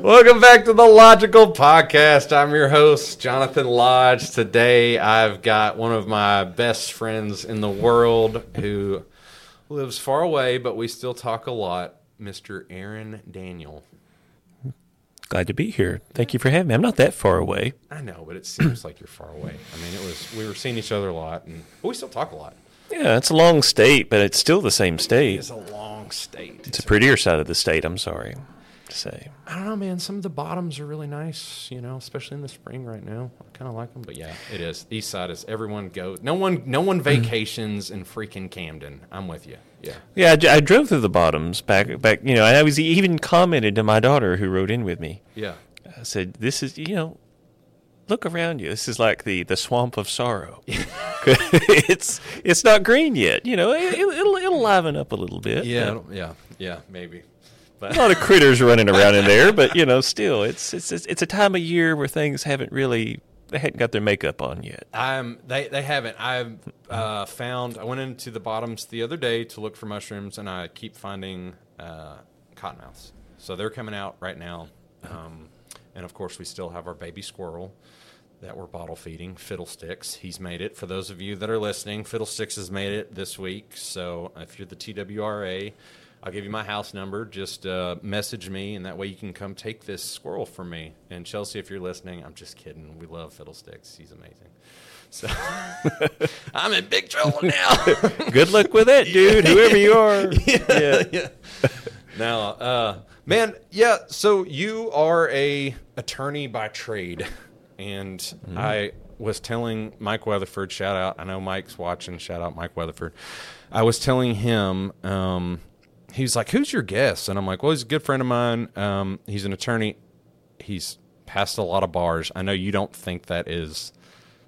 Welcome back to the Logical Podcast. I'm your host, Jonathan Lodge. Today I've got one of my best friends in the world who lives far away, but we still talk a lot, Mr. Aaron Daniel. Glad to be here. Thank you for having me. I'm not that far away. I know, but it seems like you're far away. I mean, it was we were seeing each other a lot, and but we still talk a lot. Yeah, it's a long state, but it's still the same state. It's a long state. It's a prettier side of the state, I'm sorry to say. I don't know, man. Some of the bottoms are really nice, you know, especially in the spring right now. I kind of like them, but yeah, it is. East side is everyone goes. No one, no one mm. vacations in freaking Camden. I'm with you. Yeah. Yeah, I drove through the bottoms back, back. You know, and I was even commented to my daughter who rode in with me. Yeah. I said, "This is, you know, look around you. This is like the the swamp of sorrow. it's it's not green yet. You know, it, will it'll liven up a little bit. Yeah. Yeah. Yeah. Maybe. But a lot of critters running around in there, but you know, still, it's it's it's a time of year where things haven't really they hadn't got their makeup on yet. Um, they they haven't. I've uh, found. I went into the bottoms the other day to look for mushrooms, and I keep finding uh, cottonmouths. So they're coming out right now, um, and of course, we still have our baby squirrel that we're bottle feeding, Fiddlesticks. He's made it. For those of you that are listening, Fiddlesticks has made it this week. So if you're the TWRA I'll give you my house number. Just uh, message me, and that way you can come take this squirrel from me. And Chelsea, if you're listening, I'm just kidding. We love Fiddlesticks. He's amazing. So I'm in big trouble now. Good luck with it, dude. Whoever you are. yeah. yeah. yeah. now, uh, man, yeah. So you are a attorney by trade, and mm-hmm. I was telling Mike Weatherford. Shout out. I know Mike's watching. Shout out Mike Weatherford. I was telling him. Um, he's like, "Who's your guest?" And I'm like, "Well, he's a good friend of mine. Um, he's an attorney. He's passed a lot of bars. I know you don't think that is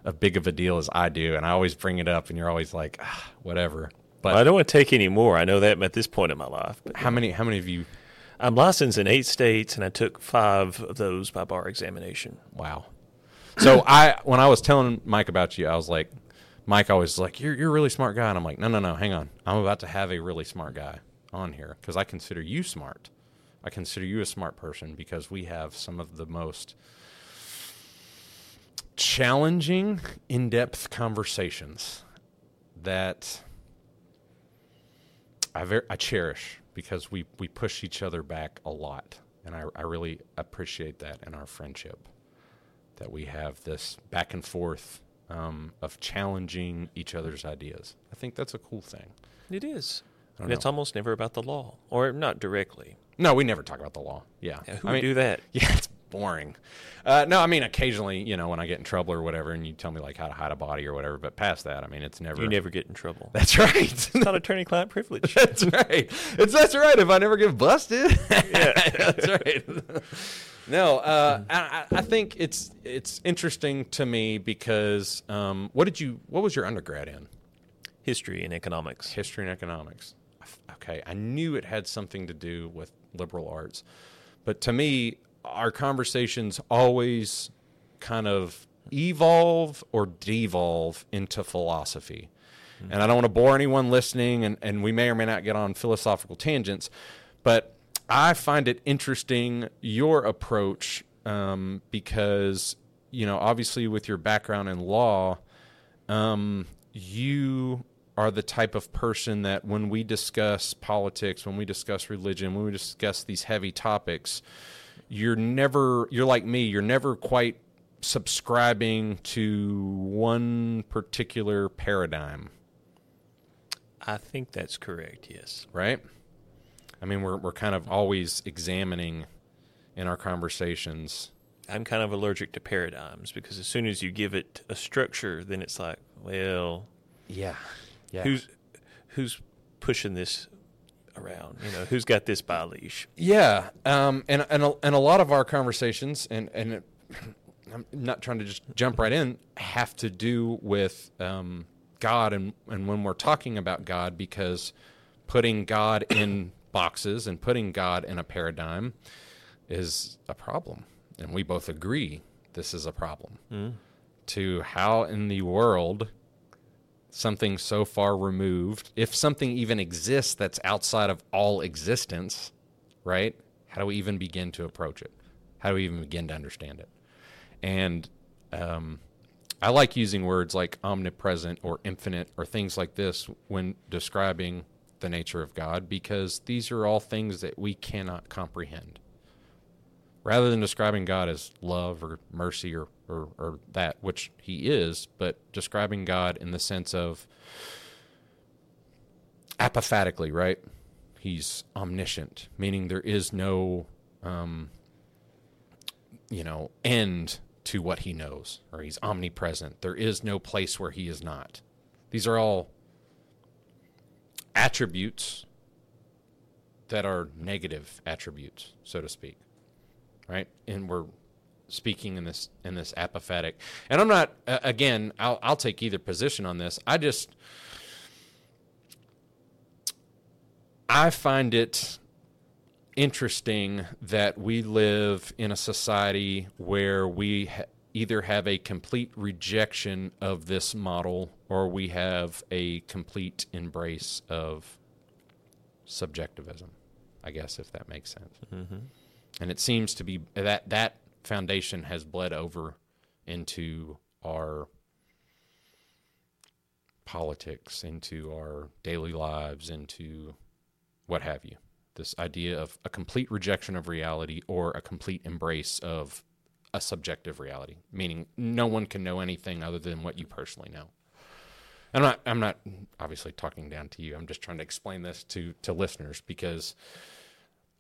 a big of a deal as I do, and I always bring it up, and you're always like, ah, whatever." But well, I don't want to take any more. I know that at this point in my life. But, how many? How many of you? I'm licensed in eight states, and I took five of those by bar examination. Wow. So I, when I was telling Mike about you, I was like, Mike always like, "You're you're a really smart guy," and I'm like, "No, no, no, hang on. I'm about to have a really smart guy." On here because I consider you smart. I consider you a smart person because we have some of the most challenging, in depth conversations that I, ver- I cherish because we, we push each other back a lot. And I, I really appreciate that in our friendship that we have this back and forth um, of challenging each other's ideas. I think that's a cool thing. It is. And it's almost never about the law, or not directly. No, we never talk about the law. Yeah, yeah who I mean, do that? Yeah, it's boring. Uh, no, I mean occasionally, you know, when I get in trouble or whatever, and you tell me like how to hide a body or whatever. But past that, I mean, it's never. You never get in trouble. That's right. it's not attorney-client privilege. that's right. It's that's right. If I never get busted, yeah, that's right. no, uh, I, I, think it's it's interesting to me because um, what did you what was your undergrad in? History and economics. History and economics okay, I knew it had something to do with liberal arts. But to me, our conversations always kind of evolve or devolve into philosophy. Mm-hmm. And I don't want to bore anyone listening, and, and we may or may not get on philosophical tangents, but I find it interesting your approach um, because, you know, obviously with your background in law, um, you are the type of person that when we discuss politics, when we discuss religion, when we discuss these heavy topics, you're never, you're like me, you're never quite subscribing to one particular paradigm. I think that's correct, yes. Right? I mean, we're, we're kind of always examining in our conversations. I'm kind of allergic to paradigms because as soon as you give it a structure, then it's like, well, yeah yeah. Who's who's pushing this around? You know, who's got this by leash? Yeah, um, and and a, and a lot of our conversations, and and it, I'm not trying to just jump right in, have to do with um, God, and and when we're talking about God, because putting God in boxes and putting God in a paradigm is a problem, and we both agree this is a problem. Mm. To how in the world something so far removed, if something even exists that's outside of all existence, right? How do we even begin to approach it? How do we even begin to understand it? And um, I like using words like omnipresent or infinite or things like this when describing the nature of God because these are all things that we cannot comprehend. Rather than describing God as love or mercy or, or, or that, which He is, but describing God in the sense of apophatically, right? He's omniscient, meaning there is no, um, you know, end to what he knows, or he's omnipresent. There is no place where he is not. These are all attributes that are negative attributes, so to speak. Right? And we're speaking in this in this apophatic. And I'm not uh, again, I'll I'll take either position on this. I just I find it interesting that we live in a society where we ha- either have a complete rejection of this model or we have a complete embrace of subjectivism i guess if that makes sense mm-hmm. and it seems to be that that foundation has bled over into our politics into our daily lives into what have you this idea of a complete rejection of reality or a complete embrace of a subjective reality, meaning no one can know anything other than what you personally know. I'm not I'm not obviously talking down to you. I'm just trying to explain this to to listeners because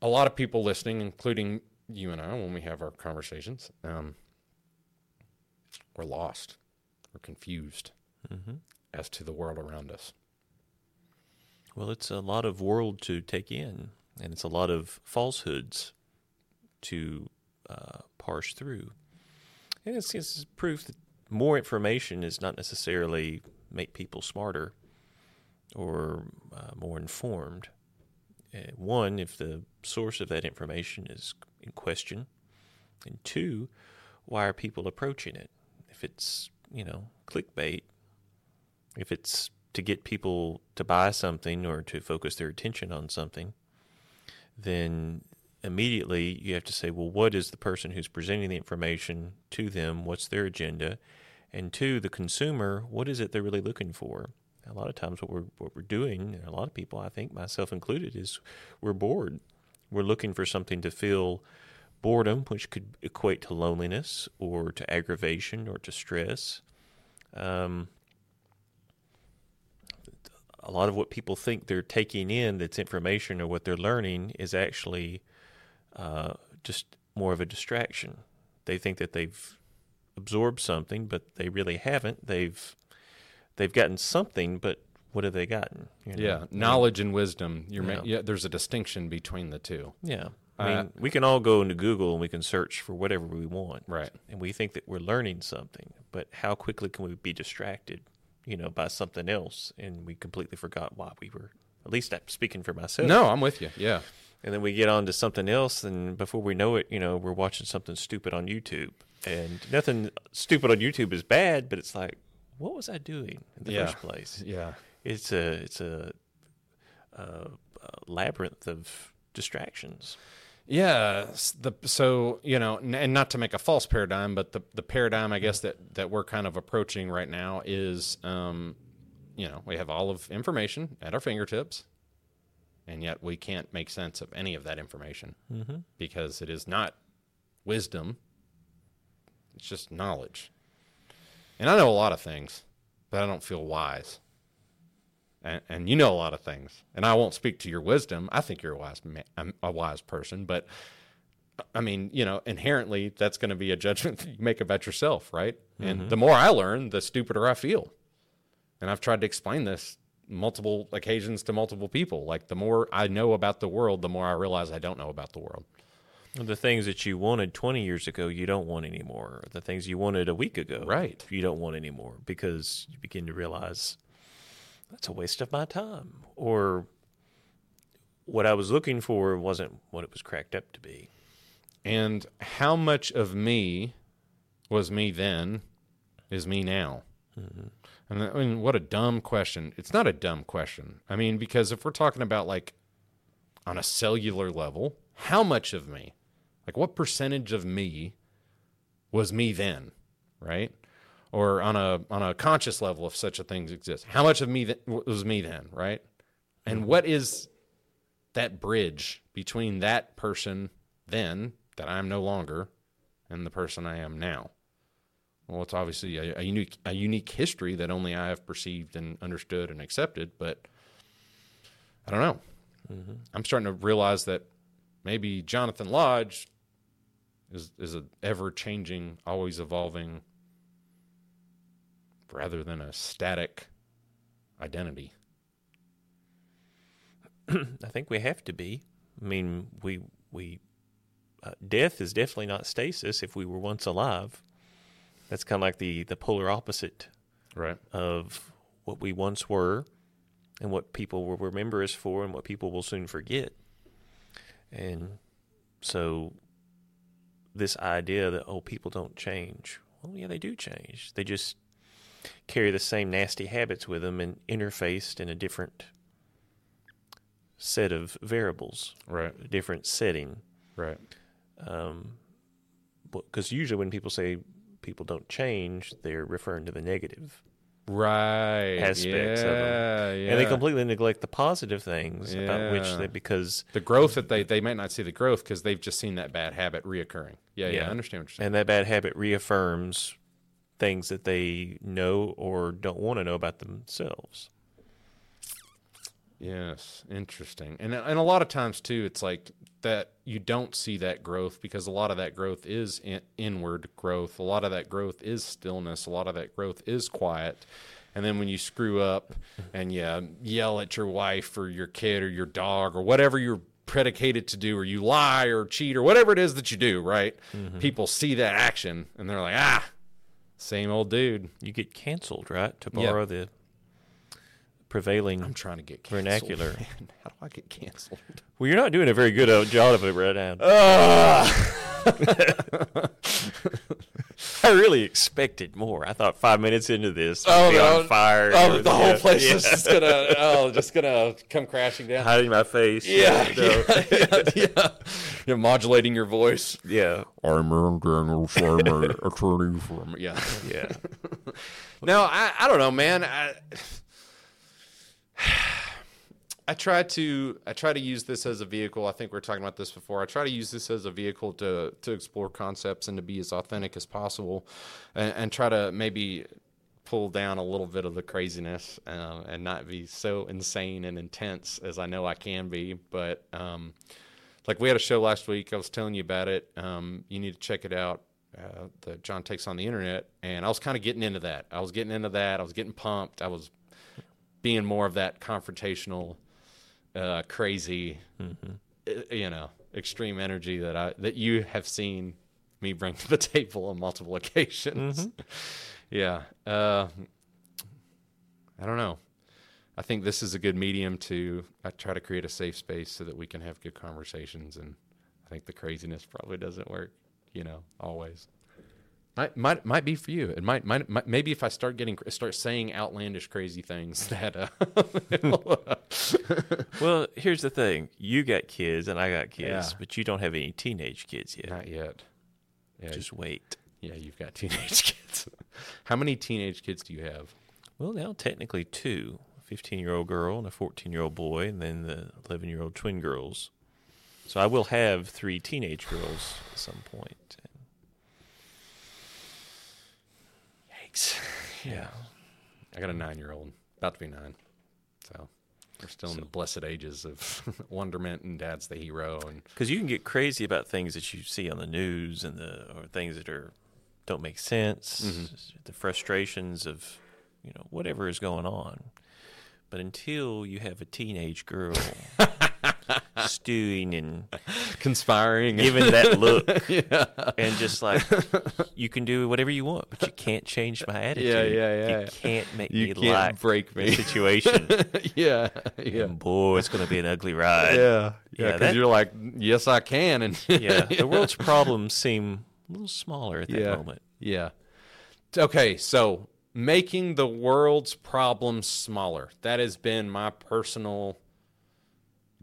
a lot of people listening, including you and I, when we have our conversations, um, we're lost, we're confused mm-hmm. as to the world around us. Well, it's a lot of world to take in and it's a lot of falsehoods to uh, parse through. And it's, it's proof that more information is not necessarily make people smarter or uh, more informed. Uh, one, if the source of that information is in question, and two, why are people approaching it? If it's you know clickbait, if it's to get people to buy something or to focus their attention on something, then immediately you have to say, well, what is the person who's presenting the information to them? What's their agenda? And two, the consumer, what is it they're really looking for? A lot of times, what we're what we're doing, and a lot of people, I think myself included, is we're bored. We're looking for something to fill boredom, which could equate to loneliness or to aggravation or to stress. Um, a lot of what people think they're taking in that's information or what they're learning is actually uh, just more of a distraction. They think that they've absorbed something, but they really haven't. They've they've gotten something, but what have they gotten? You know? Yeah, knowledge and wisdom. You're yeah. Ma- yeah. There's a distinction between the two. Yeah. I mean, uh, we can all go into Google and we can search for whatever we want. Right. And we think that we're learning something, but how quickly can we be distracted? you know, by something else, and we completely forgot why we were. At least I'm speaking for myself. No, I'm with you. Yeah. And then we get on to something else, and before we know it, you know, we're watching something stupid on YouTube. And nothing stupid on YouTube is bad, but it's like, what was I doing in the yeah. first place? Yeah. It's a it's a, a, a labyrinth of distractions. Yeah. The so you know, and not to make a false paradigm, but the the paradigm I guess that that we're kind of approaching right now is, um, you know, we have all of information at our fingertips, and yet we can't make sense of any of that information mm-hmm. because it is not wisdom. It's just knowledge. And I know a lot of things, but I don't feel wise and, and, you know a lot of things. And I won't speak to your wisdom. I think you're a wise man, a wise person, but I mean, you know, inherently that's going to be a judgment that you make about yourself, right? Mm-hmm. And the more I learn, the stupider I feel. And I've tried to explain this multiple occasions to multiple people. Like the more I know about the world, the more I realize I don't know about the world. The things that you wanted 20 years ago, you don't want anymore. The things you wanted a week ago, right? You don't want anymore because you begin to realize that's a waste of my time. Or what I was looking for wasn't what it was cracked up to be. And how much of me was me then is me now? Mm-hmm. And I mean, what a dumb question. It's not a dumb question. I mean, because if we're talking about like on a cellular level, how much of me Like, what percentage of me was me then, right? Or on a on a conscious level, if such a thing exists, how much of me th- was me then, right? And mm-hmm. what is that bridge between that person then that I'm no longer and the person I am now? Well, it's obviously a, a unique a unique history that only I have perceived and understood and accepted, but I don't know. Mm-hmm. I'm starting to realize that maybe Jonathan Lodge is is a ever changing, always evolving, rather than a static identity. I think we have to be. I mean, we we uh, death is definitely not stasis. If we were once alive, that's kind of like the the polar opposite Right. of what we once were, and what people will remember us for, and what people will soon forget. And so, this idea that oh, people don't change. Well, yeah, they do change. They just carry the same nasty habits with them and interfaced in a different set of variables, Right. a different setting. Right. Um, because usually when people say people don't change, they're referring to the negative. Right. Aspects yeah, of 'em. Yeah. And they completely neglect the positive things about which they, because, the growth that they they might not see the growth because they've just seen that bad habit reoccurring. Yeah, yeah, Yeah. I understand what you're saying. and that bad habit reaffirms things that they know or don't want to know about themselves. Yes, interesting. And and a lot of times too, it's like that you don't see that growth because a lot of that growth is in, inward growth. A lot of that growth is stillness. A lot of that growth is quiet. And then when you screw up and you yell at your wife or your kid or your dog or whatever you're predicated to do, or you lie or cheat or whatever it is that you do, right? People see that action and they're like, ah, same old dude. You get canceled, right? To borrow the prevailing. I'm trying to get canceled. Vernacular. man. How do I get canceled? well, you're not doing a very good uh, job of it right now. I really expected more. I thought five minutes into this, Oh, be no. on fire. Oh, the everything. whole Yeah. place yeah. is just gonna oh, just gonna come crashing down. hiding my face. Yeah, yeah, yeah, yeah. You're modulating your voice. yeah, I'm Aaron Daniels. I'm an attorney from yeah. yeah. No, I, I don't know, man. I I try to I try to use this as a vehicle. I think we are talking about this before. I try to use this as a vehicle to to explore concepts and to be as authentic as possible, and, and try to maybe pull down a little bit of the craziness uh, and not be so insane and intense as I know I can be. But um, like we had a show last week. I was telling you about it. Um, you need to check it out. Uh, that John takes on the internet, and I was kind of getting into that. I was getting into that. I was getting pumped. I was being more of that confrontational, uh, crazy, uh, you know, extreme energy that I that you have seen me bring to the table on multiple occasions. yeah, uh, I don't know. I think this is a good medium to I try to create a safe space so that we can have good conversations, and I think the craziness probably doesn't work, you know, always. Might might might be for you. It might might, might maybe if I start getting start saying outlandish crazy things that uh, Well, here's the thing: you got kids, and I got kids, Yeah. but you don't have any teenage kids yet. not yet. Yeah, Just wait. yeah, you've got teenage kids. How many teenage kids do you have? Well, now technically two: a fifteen-year-old girl and a fourteen-year-old boy, and then the eleven-year-old twin girls. So I will have three teenage girls at some point. Yikes! Yeah, I got a nine-year-old, about to be nine. So we're still in the blessed ages of wonderment and Dad's the hero, and Because you can get crazy about things that you see on the news and the or things that are don't make sense, mm-hmm. the frustrations of you know whatever is going on. But until you have a teenage girl stewing and conspiring. giving that look and just like you can do whatever you want, but you can't change my attitude. yeah, yeah. Yeah. You can't make You me can't like break me. situation. yeah, yeah. And boy, it's going to be an ugly ride. Yeah, yeah, Yeah, because that- you're like, yes, I can, and yeah. The world's problems seem a little smaller at that Yeah. moment. Yeah. Okay, so making the world's problems smaller. That has been my personal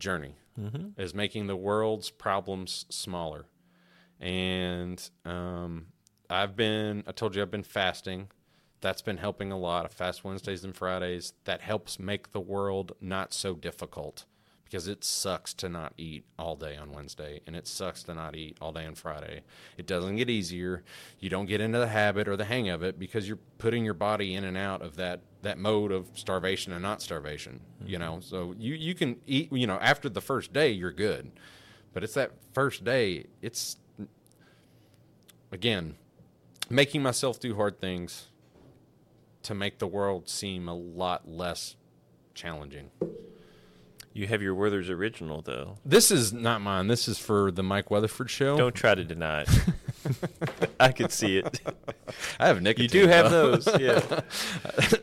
journey. Is making the world's problems smaller. and um, I've been. I told you I've been fasting. That's been helping a lot. I fast Wednesdays and Fridays. That helps make the world not so difficult because it sucks to not eat all day on Wednesday and it sucks to not eat all day on Friday. It doesn't get easier. You don't get into the habit or the hang of it because you're putting your body in and out of that that mode of starvation and not starvation, you mm-hmm. know. So you you can eat, you know, after the first day you're good. But it's that first day, it's again making myself do hard things to make the world seem a lot less challenging. You have your Werther's original though. This is not mine. This is for the Mike Weatherford show. Don't try to deny it. I could see it. I have nicotine. You do have though. those, yeah.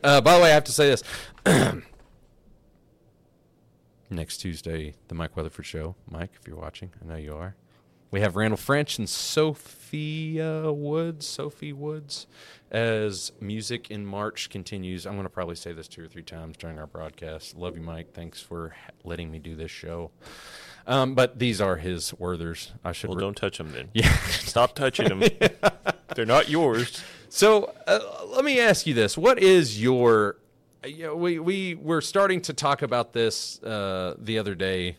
Uh, by the way, I have to say this. Next Tuesday, the Mike Weatherford show. Mike, if you're watching, I know you are. We have Randall French and Sophia Woods, Sophie Woods, as music in March continues. I'm going to probably say this two or three times during our broadcast. Love you, Mike. Thanks for letting me do this show. Um, but these are his Werthers. I should. Well, re- don't touch them then. Yeah. Stop touching them. They're not yours. So uh, let me ask you this: What is your? You know, we we were starting to talk about this uh, the other day.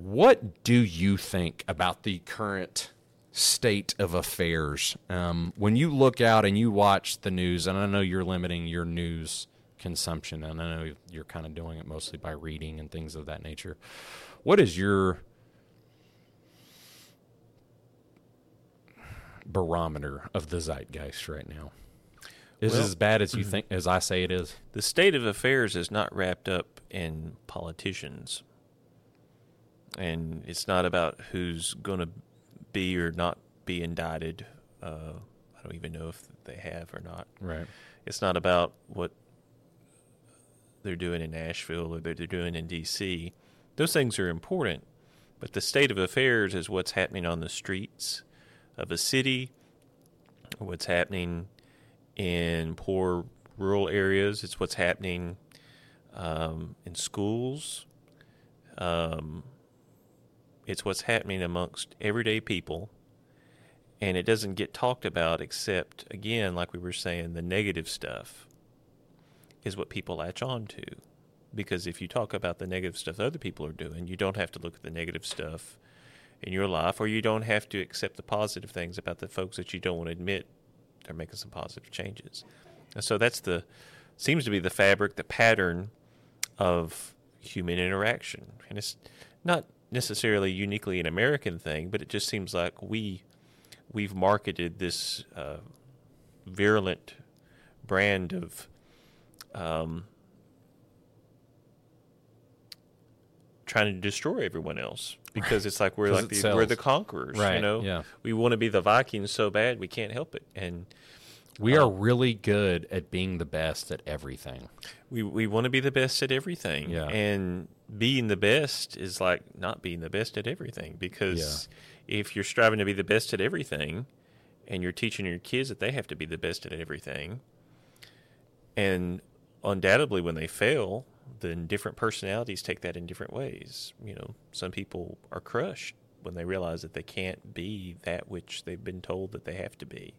What do you think about the current state of affairs? Um, when you look out and you watch the news, and I know you're limiting your news consumption, and I know you're kind of doing it mostly by reading and things of that nature. What is your barometer of the zeitgeist right now? Is it Well- as bad as you think as I say it is? The state of affairs is not wrapped up in politicians. And it's not about who's going to be or not be indicted. Uh, I don't even know if they have or not. Right. It's not about what they're doing in Nashville or they're they're doing in D.C. Those things are important, but the state of affairs is what's happening on the streets of a city, what's happening in poor rural areas. It's what's happening um, in schools. Um, it's what's happening amongst everyday people and it doesn't get talked about except again like we were saying the negative stuff is what people latch on to. Because if you talk about the negative stuff other people are doing you don't have to look at the negative stuff in your life or you don't have to accept the positive things about the folks that you don't want to admit they're making some positive changes. And so that's the seems to be the fabric the pattern of human interaction. And it's not necessarily uniquely an american thing but it just seems like we we've marketed this uh, virulent brand of um, trying to destroy everyone else because it's like we're like the, we're the conquerors, you know. yeah. We want to be the Vikings so bad we can't help it, and We are uh, really good at being the best at everything. we we want to be the best at everything. Yeah. And being the best is like not being the best at everything because if you're striving to be the best at everything and you're teaching your kids that they have to be the best at everything and undoubtedly when they fail then different personalities take that in different ways. You know, some people are crushed when they realize that they can't be that which they've been told that they have to be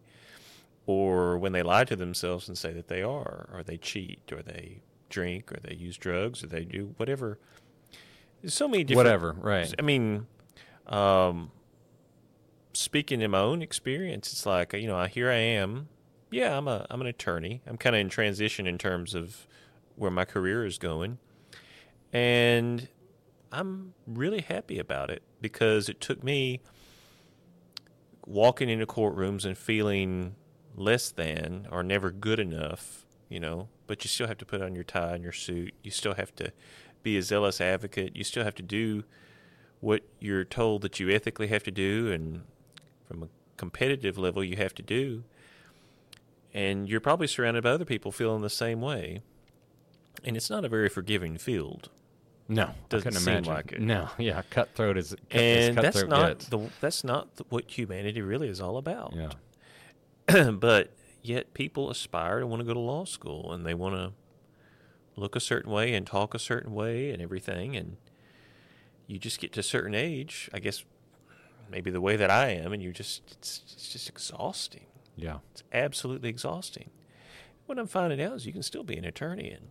or when they lie to themselves and say that they are, or they cheat, or they drink, or they use drugs, or they do whatever. There's so many different. Whatever, right. I mean, um, speaking in my own experience, it's like you know, here I am. Yeah, I'm a I'm an attorney. I'm kind of in transition in terms of where my career is going, and I'm really happy about it because it took me walking into courtrooms and feeling less than or never good enough, you know, but you still have to put on your tie and your suit. You still have to be a zealous advocate. You still have to do what you're told that you ethically have to do and from a competitive level you have to do. And you're probably surrounded by other people feeling the same way. And it's not a very forgiving field. No, Doesn't seem imagine. like it. No, yeah, cutthroat is cut, And as that's not gets. the that's not the, what humanity really is all about. yeah. but yet people aspire to want to go to law school and they want to look a certain way and talk a certain way and everything and you just get to a certain age i guess maybe the way that I am, and you just it's, it's just exhausting. Yeah. It's absolutely exhausting. What I'm finding out is you can still be an attorney and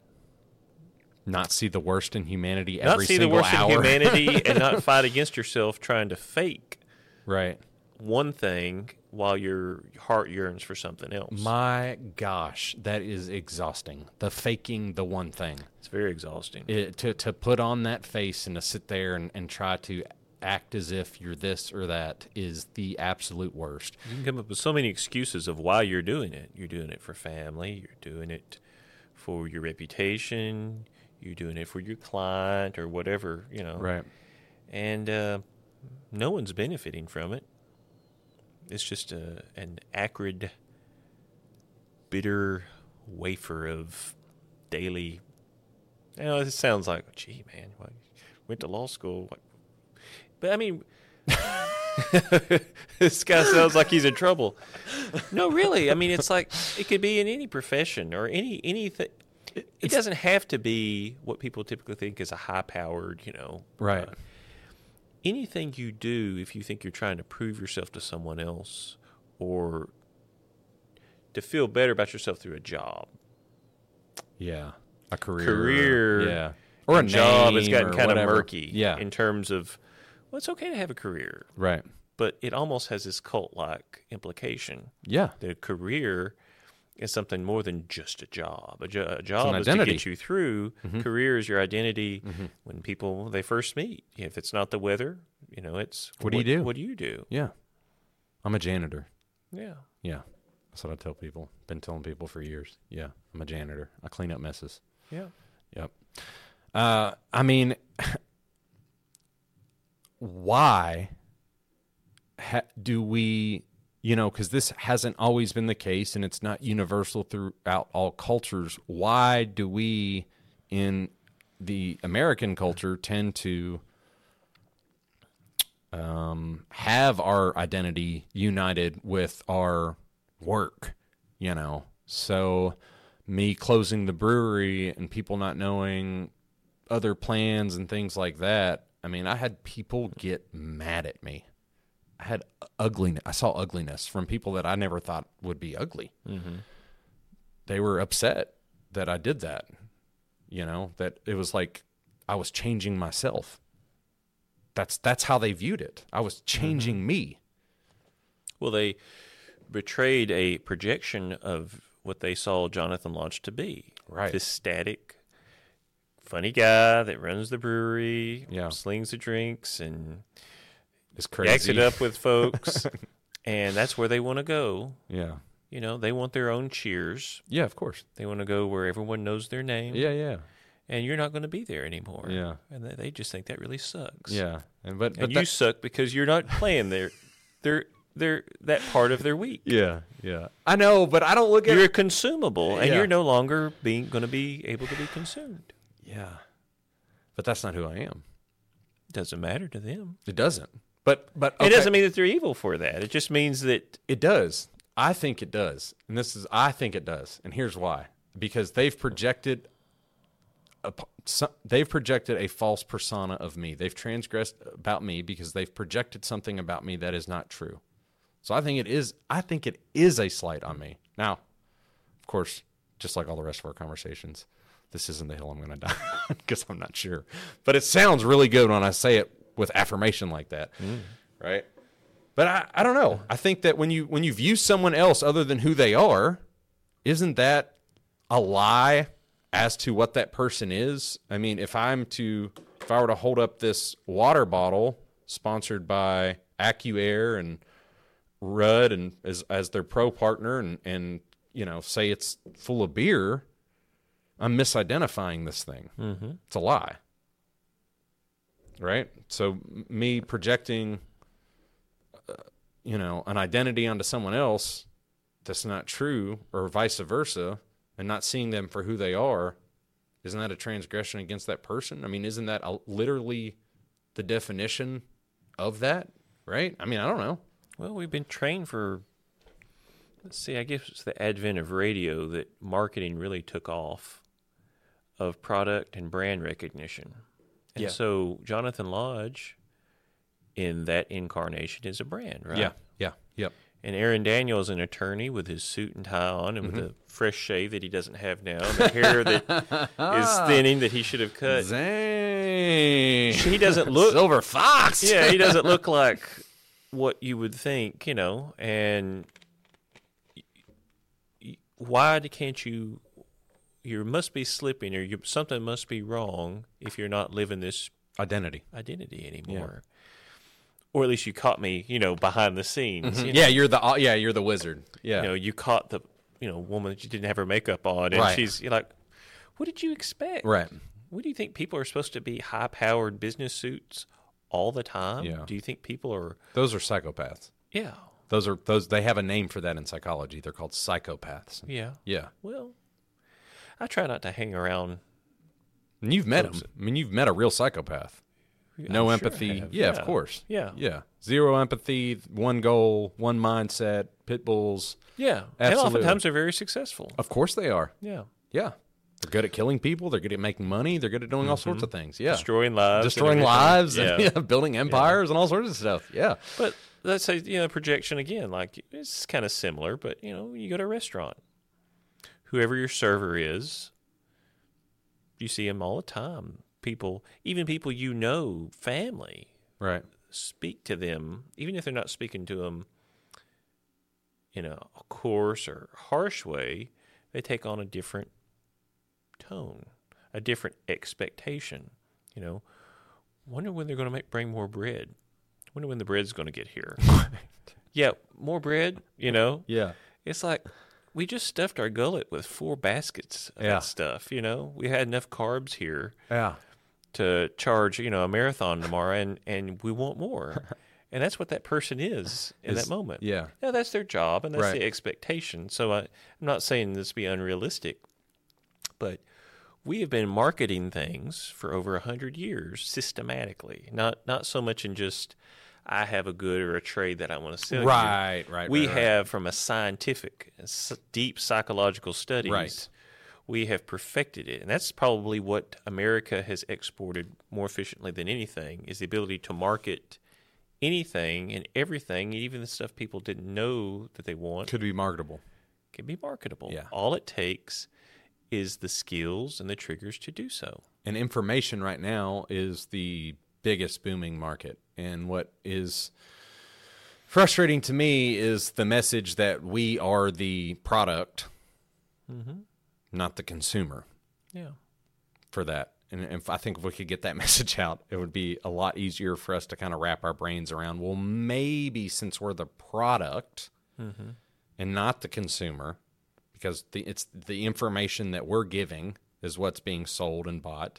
Not see the worst in humanity not every see the single worst hour. in humanity and not fight against yourself trying to fake right. one thing while your heart yearns for something else. My gosh, that is exhausting. The faking the one thing. it's very exhausting. It, to to put on that face and to sit there and, and try to act as if you're this or that is the absolute worst. You can come up with so many excuses of why you're doing it. You're doing it for family. You're doing it for your reputation. You're doing it for your client or whatever, you know. Right. And uh, no one's benefiting from it. It's just a, an acrid, bitter wafer of daily. You know, it sounds like, gee, man, why, went to law school. What? But I mean, this guy sounds like he's in trouble. No, really. I mean, it's like it could be in any profession or any anything. It doesn't have to be what people typically think is a high-powered, you know. Right. uh, anything you do, if you think you're trying to prove yourself to someone else or to feel better about yourself through a job, Yeah. A career. Career Yeah. Or a job has gotten kind of murky. Yeah. In terms of, well, it's okay to have a career, right. but it almost has this cult-like implication. Yeah. The career is something more than just a job. A, jo- a job is to get you through. Career is your identity. When people they first meet, if it's not the weather, you know, it's What do you do? What do you do? Yeah. I'm a janitor. Yeah. Yeah. That's what I tell people. Been telling people for years. Yeah. I'm a janitor. I clean up messes. Yeah. Yep. Uh, I mean, why ha- do we, you know, because this hasn't always been the case and it's not universal throughout all cultures. Why do we, in the American culture, tend to um, have our identity united with our work, you know? So, me closing the brewery and people not knowing other plans and things like that. I mean, I had people get mad at me. I had ugliness. I saw ugliness from people that I never thought would be ugly. Mm-hmm. They were upset that I did that. You know, that it was like I was changing myself. That's that's how they viewed it. I was mm-hmm. changing me. Well, they betrayed a projection of what they saw Jonathan Lodge to be. Right. This static, funny guy that runs the brewery, Yeah. slings the drinks, and It's crazy. yaks it up with folks. and that's where they want to go. Yeah. You know, they want their own cheers. Yeah, of course. They want to go where everyone knows their name. Yeah, yeah. And you're not going to be there anymore. Yeah. And they, they just think that really sucks. Yeah. And but, but And you suck because you're not playing their, their, their, that part of their week. Yeah, yeah. I know, but I don't look at You're consumable, and Yeah. you're no longer being going to be able to be consumed. Yeah. But that's not who I am. Doesn't matter to them. It doesn't. But but It doesn't mean that they're evil for that. It just means that it does. I think it does. And this is I think it does. And here's why. Because they've projected a, they've projected a false persona of me. They've transgressed about me because they've projected something about me that is not true. So I think it is I think it is a slight on me. Now, of course, just like all the rest of our conversations, this isn't the hill I'm going to die because I'm not sure. But it sounds really good when I say it with affirmation like that. Right? But I, I don't know. I think that when you when you view someone else other than who they are, isn't that a lie as to what that person is? I mean, if I'm to if I were to hold up this water bottle sponsored by AccuAir and Rudd and as as their pro partner and and you know say it's full of beer, I'm misidentifying this thing. Mm-hmm. It's a lie, right? So me projecting, uh, you know, an identity onto someone else that's not true, or vice versa, and not seeing them for who they are, isn't that a transgression against that person? I mean, isn't that a, literally the definition of that? Right? I mean, I don't know. well, we've been trained for. Let's see. I guess it's the advent of radio that marketing really took off, of product and brand recognition, and Yeah. so Jonathan Lodge in that incarnation is a brand, right? Yeah. Yeah. Yep. And Aaron Daniel is an attorney with his suit and tie on and Mm-hmm. with a fresh shave that he doesn't have now, and the hair that is thinning that he should have cut. Zang. He doesn't look Silver Fox. yeah, he doesn't look like what you would think, you know. And why can't you? You must be slipping, or you, something must be wrong if you're not living this Identity. identity anymore. Or at least you caught me, you know, behind the scenes. You know, Yeah, you're the uh, yeah, you're the wizard. Yeah. you know, you caught the you know woman that you didn't have her makeup on, and Right. she's you're like, what did you expect? right. What do you think people are supposed to be high powered business suits all the time? Yeah. Do you think people are? Those are psychopaths. Yeah, Those are those they have a name for that in psychology. They're called psychopaths. yeah. Yeah. Well, I try not to hang around. And you've met them. I mean, you've met a real psychopath. No I'm sure empathy. have. yeah, of course. Yeah. Yeah. Zero empathy, one goal, one mindset, pit bulls. Yeah, and oftentimes they're very successful. Of course they are. Yeah, Yeah. They're good at killing people. They're good at making money. They're good at doing all sorts mm-hmm. of things. Yeah. destroying lives, Destroying everything. lives Yeah. and yeah, building empires and all sorts of stuff. Yeah. But let's say you know projection again. Like it's kind of similar, but you know you go to a restaurant, whoever your server is, you see them all the time. People, even people you know, family, Right. speak to them, even if they're not speaking to them in a coarse or harsh way, they take on a different tone, a different expectation. You know, wonder when they're going to make bring more bread. Wonder when the bread's going to get here. yeah, more bread. You know, Yeah. it's like we just stuffed our gullet with four baskets of Yeah. that stuff. You know, we had enough carbs here Yeah. to charge, you know, a marathon tomorrow, and and we want more, and that's what that person is in Is- that moment. Yeah. Yeah, that's their job, and that's Right. the expectation. So I, I'm not saying this be unrealistic, but we have been marketing things for over a hundred years systematically. Not not so much in just I have a good or a trade that I want to sell. you. Right. Right. We right, right. have from a scientific, deep psychological studies. Right. We have perfected it, and that's probably what America has exported more efficiently than anything: is the ability to market anything and everything, even the stuff people didn't know that they want, could be marketable. can be marketable. Yeah. All it takes is the skills and the triggers to do so. And information right now is the biggest booming market. And what is frustrating to me is the message that we are the product, mm-hmm. not the consumer Yeah. for that. And if I think if we could get that message out, it would be a lot easier for us to kind of wrap our brains around. Well, maybe since we're the product mm-hmm. and not the consumer, because the, it's the information that we're giving is what's being sold and bought.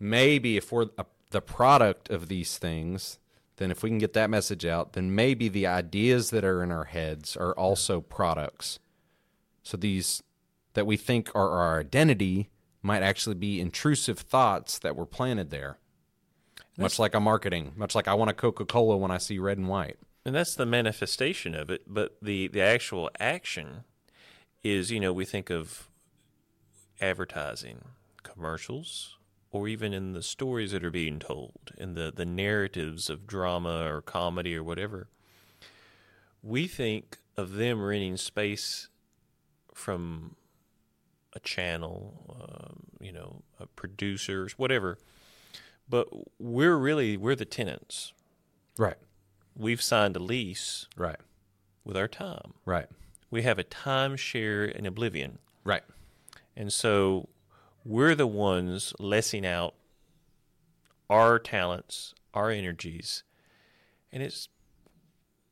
Maybe if we're a, the product of these things, then if we can get that message out, then maybe the ideas that are in our heads are also products. So these that we think are our identity might actually be intrusive thoughts that were planted there. Much like a marketing, much like I want a Coca Cola when I see red and white. And that's the manifestation of it, but the the actual action is, you know, we think of advertising, commercials, or even in the stories that are being told, in the the narratives of drama or comedy or whatever. We think of them renting space from a channel, um, you know, a producers, whatever. But we're really we're the tenants. Right. We've signed a lease Right. with our time. Right. We have a timeshare in oblivion. Right. And so we're the ones lessing out our talents, our energies. And it's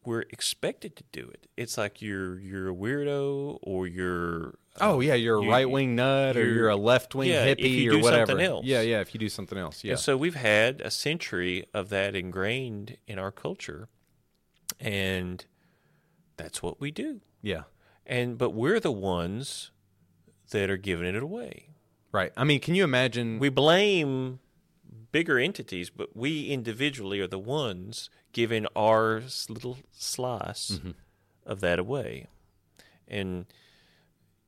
we're expected to do it. It's like you're you're a weirdo or you're uh, Oh yeah, you're a right wing nut or you're- a left wing yeah, if hippie you or do whatever. something else. Yeah, yeah. If you do something else, yeah. And so we've had a century of that ingrained in our culture. And that's what we do. yeah. And but we're the ones that are giving it away. Right. I mean, can you imagine? We blame bigger entities, but we individually are the ones giving our little slice mm-hmm. of that away. And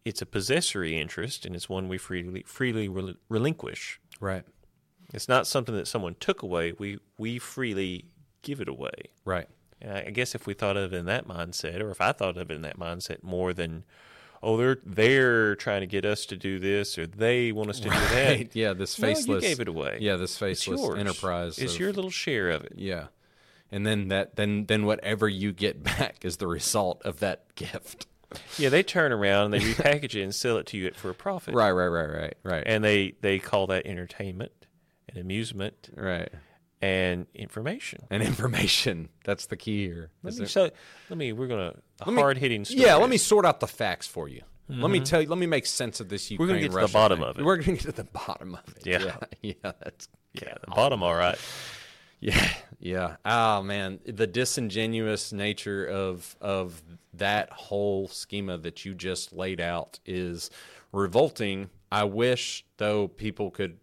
it's a possessory interest, and it's one we freely freely rel- relinquish. right. It's not something that someone took away. We we freely give it away. Right. And I guess if we thought of it in that mindset, or if I thought of it in that mindset more than, oh, they're they're trying to get us to do this, or they want us to do that. Yeah. This No, you faceless. gave it away. Yeah. This faceless yours. enterprise. It's of- your little share of it. Yeah. And then that then then whatever you get back is the result of that gift. Yeah, they turn around and they repackage it and sell it to you for a profit. Right, right, right, right, right. And they they call that entertainment and amusement right. And information. And information. That's the key here. Let Is me, so, let me. We're gonna hard hitting. yeah, let me sort out the facts for you. Let me tell you. Let me make sense of this Mm-hmm. We're gonna get to the bottom thing. of it. We're going to get to the bottom of it. Yeah. yeah, yeah, that's Yeah, the bottom. All right. Yeah, yeah. Oh man, the disingenuous nature of of that whole schema that you just laid out is revolting. I wish though people could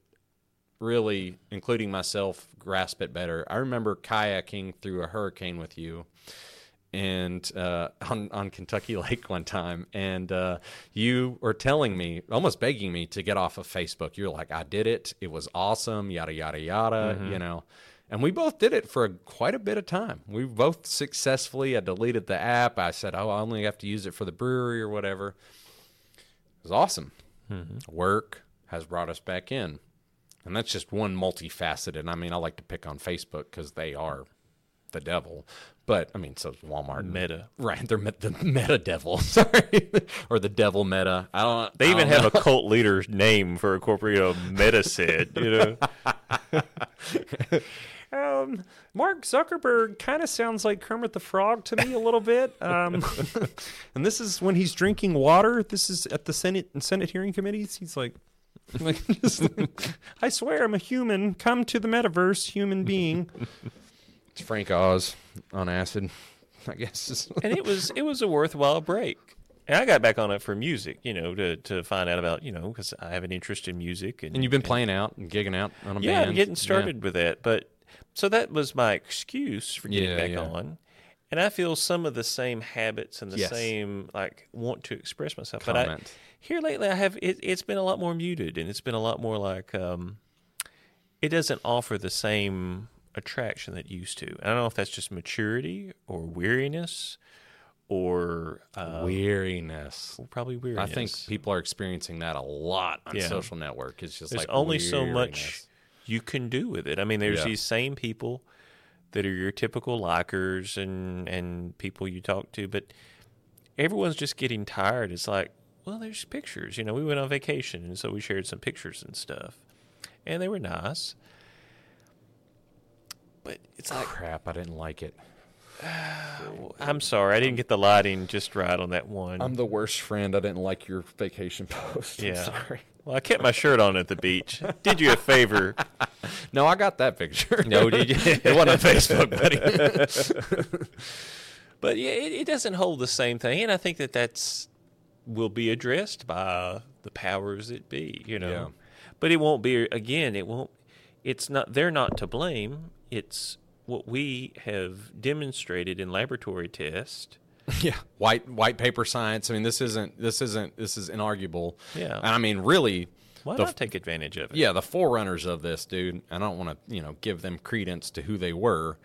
really, including myself, grasp it better. I remember kayaking through a hurricane with you and uh, on on Kentucky Lake one time, and uh, you were telling me, almost begging me to get off of Facebook. You're like, "I did it. It was awesome. Yada yada yada." You know, and we both did it for a, quite a bit of time. We both successfully. I deleted the app. I said, "Oh, I only have to use it for the brewery or whatever." It was awesome. Work has brought us back in, and that's just one multifaceted. I mean, I like to pick on Facebook because they are the devil. But I mean, so is Walmart. Meta. Right, they're met- the meta devil, sorry, or the devil meta. I don't. They I even don't have a cult leader name for a corporate, you know, meta said, you know. Um, Mark Zuckerberg kind of sounds like Kermit the Frog to me a little bit. Um, and this is when he's drinking water. This is at the Senate and Senate hearing committees. He's like, like I swear I'm a human. Come to the metaverse, human being. It's Frank Oz on acid, I guess. and it was it was a worthwhile break. And I got back on it for music, you know, to, to find out about, you know, because I have an interest in music. And, and you've been playing out and gigging out on a yeah, band. I'm getting started with that. But so that was my excuse for getting Yeah, back yeah. on. And I feel some of the same habits and the Yes. same like want to express myself. But I, here lately, I have it, it's been a lot more muted, and it's been a lot more like um, it doesn't offer the same attraction that it used to. I don't know if that's just maturity or weariness or uh, Weariness. probably weariness. I think people are experiencing that a lot on Yeah. social network. It's just there's like only so much you can do with it. I mean, there's Yeah. these same people that are your typical likers and and people you talk to, but everyone's just getting tired. It's like, well, there's pictures. You know, we went on vacation, and so we shared some pictures and stuff, and they were nice. But it's like, Crap, I didn't like it. I'm sorry, I didn't get the lighting just right on that one. I'm the worst friend. I didn't like your vacation post. I'm yeah. sorry. Well, I kept my shirt on at the beach. Did you a favor? No, I got that picture. No, did you? it wasn't on Facebook, buddy. But yeah, it, it doesn't hold the same thing, and I think that that's will be addressed by the powers that be, you know. Yeah. But it won't be again. It won't. It's not. They're not to blame. It's what we have demonstrated in laboratory test. yeah, white white paper science. I mean, this isn't this isn't this is inarguable. Yeah. and I mean, really, Why the not take advantage of it? yeah, the forerunners of this, dude. I don't want to, you know, give them credence to who they were,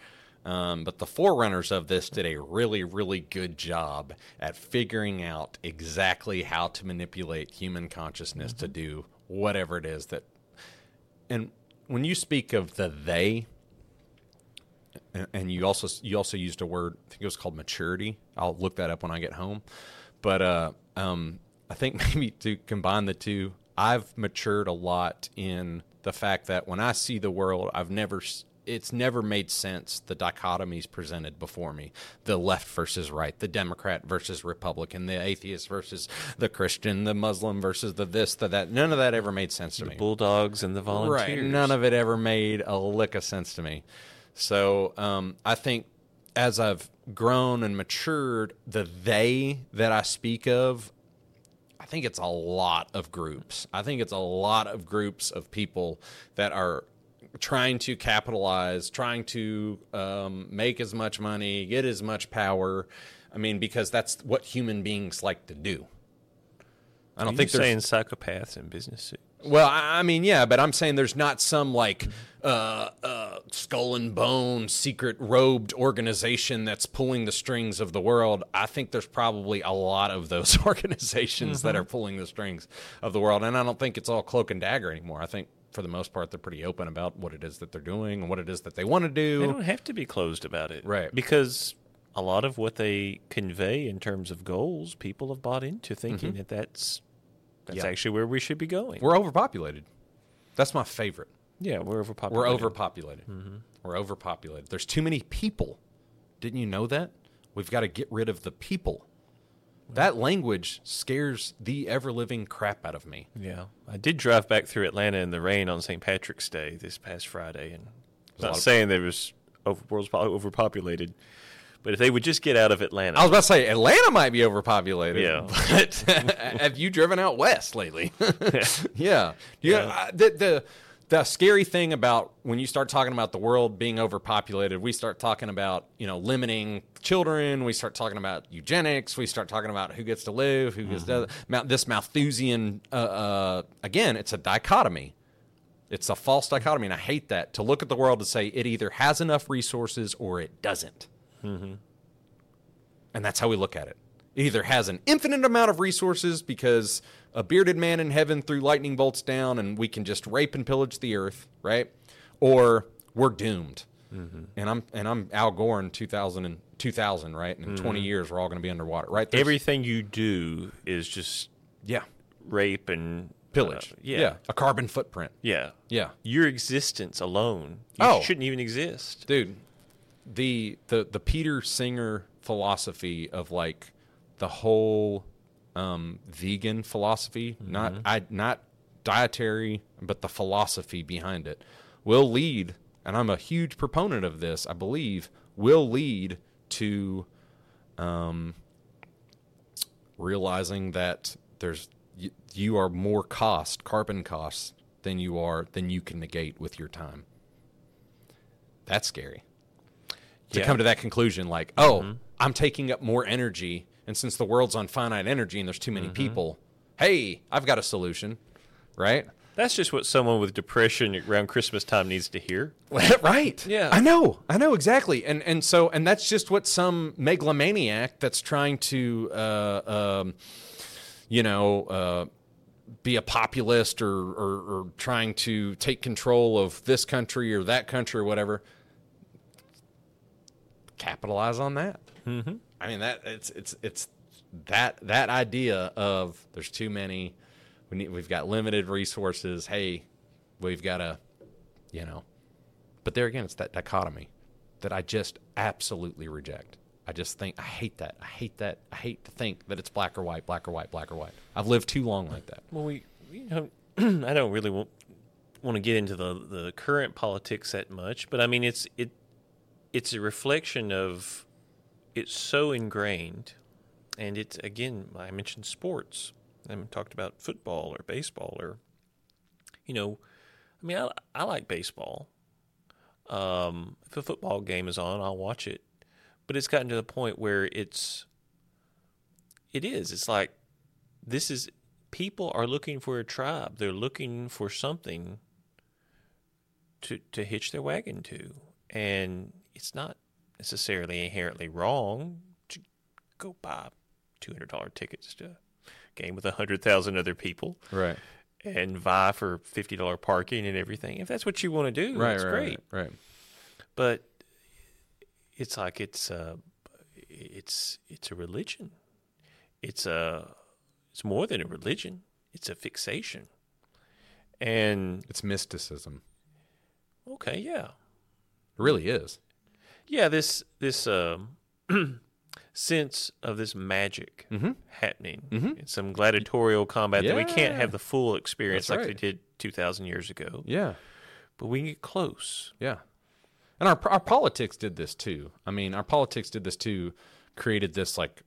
um, but the forerunners of this did a really, really good job at figuring out exactly how to manipulate human consciousness to do whatever it is that. And when you speak of the they, and- and you also you also used a word I think it was called maturity. I'll look that up when I get home. But uh, um, I think maybe to combine the two, I've matured a lot in the fact that when I see the world, I've never it's never made sense the dichotomies presented before me the left versus right the democrat versus republican the atheist versus the christian the muslim versus the this the that none of that ever made sense to me Bulldogs and the volunteers. Right. None of it ever made a lick of sense to me. So um, I think as I've grown and matured, the they that I speak of, I think it's a lot of groups. I think it's a lot of groups of people that are trying to capitalize, trying to um, make as much money, get as much power. I mean, because that's what human beings like to do. I don't Are think you there's saying psychopaths in business suits. Well, I mean, yeah, but I'm saying there's not some like uh, uh, skull and bone secret robed organization that's pulling the strings of the world. I think there's probably a lot of those organizations that are pulling the strings of the world, and I don't think it's all cloak and dagger anymore. I think for the most part they're pretty open about what it is that they're doing and what it is that they want to do. They do. don't have to be closed about it. Right. Because a lot of what they convey in terms of goals, people have bought into thinking that that's that's Yeah. actually where we should be going. We're overpopulated. That's my favorite. yeah, we're overpopulated. We're overpopulated. Mm-hmm. We're overpopulated. There's too many people. Didn't you know that? We've got to get rid of the people. That language scares the ever living crap out of me. Yeah, I did drive back through Atlanta in the rain on St. Patrick's Day this past Friday, and a not saying there was over, world's overpopulated, but if they would just get out of Atlanta, I was about to say Atlanta might be overpopulated. Yeah. But have you driven out west lately? yeah. Yeah. Yeah. I- the, the the scary thing about when you start talking about the world being overpopulated, we start talking about you know limiting children. We start talking about eugenics. We start talking about who gets to live, who gets to this Malthusian. Uh, uh, again, it's a dichotomy. It's a false dichotomy, and I hate that. To look at the world and say it either has enough resources or it doesn't. Mm-hmm. And that's how we look at it. It either has an infinite amount of resources because a bearded man in heaven threw lightning bolts down and we can just rape and pillage the earth, right? Or we're doomed. Mm-hmm. And I'm and I'm Al Gore in 2000 and 2000, right? And in 20 mm-hmm. years we're all going to be underwater, right? There's- everything you do is just yeah, rape and uh, pillage. uh, yeah, a carbon footprint. yeah, Yeah. Your existence alone, you Oh. shouldn't even exist. dude the the the peter singer philosophy of like the whole um vegan philosophy not i not dietary but the philosophy behind it will lead and i'm a huge proponent of this i believe will lead to um realizing that there's you, you are more cost carbon costs than you are than you can negate with your time. That's scary to Yeah. come to that conclusion like oh i'm taking up more energy and since the world's on finite energy and there's too many people hey i've got a solution right That's just what someone with depression around Christmas time needs to hear. right Yeah. i know i know exactly and and so and that's just what some megalomaniac that's trying to uh um you know uh be a populist or, or, or trying to take control of this country or that country or whatever capitalize on that. Mm-hmm. i mean that it's it's it's that that idea of there's too many we need, we've got limited resources. Hey we've got to you know. But there again it's that dichotomy that i just absolutely reject. I just think i hate that. I hate that. I hate to think that it's black or white black or white black or white. I've lived too long like that. Well, we, we don't, I don't really want, want to get into the, the current politics that much, but I mean, it's it it's a reflection of it's so ingrained, and it's again, I mentioned sports. I haven't talked about football or baseball or, you know, I mean, I, I like baseball. Um, if a football game is on, I'll watch it, but it's gotten to the point where it's it is. It's like this is people are looking for a tribe. They're looking for something to to hitch their wagon to, and it's not necessarily inherently wrong to go buy two hundred dollar tickets to a game with a hundred thousand other people right and vie for fifty dollar parking and everything. If that's what you want to do, right that's right, great. right right But it's like it's uh, it's it's a religion. It's a it's more than a religion. It's a fixation. And it's mysticism okay, yeah, it really is yeah. This this um, sense of this magic Mm-hmm. happening. It's some gladiatorial combat that we can't have the full experience That's like right. they did two thousand years ago. yeah But we can get close. Yeah. And our our politics did this too. I mean, our politics did this too, created this like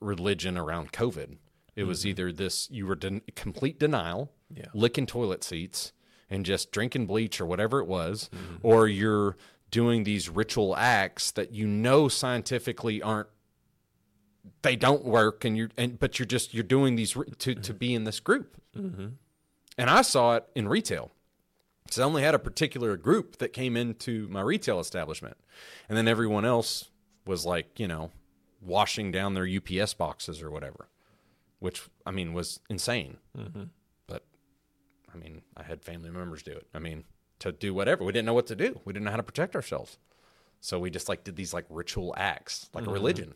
religion around COVID. It was either this you were in complete denial, Yeah. licking toilet seats and just drinking bleach or whatever it was, or you're doing these ritual acts that you know scientifically aren't they don't work and you're and but you're just you're doing these to to be in this group. Mm-hmm. And i saw it in retail. So i only had a particular group that came into my retail establishment. And then everyone else was like you know washing down their ups boxes or whatever which i mean was insane. Mm-hmm. But i mean i had family members do it. I mean to do whatever we didn't know what to do we didn't know how to protect ourselves so we just like did these like ritual acts like a religion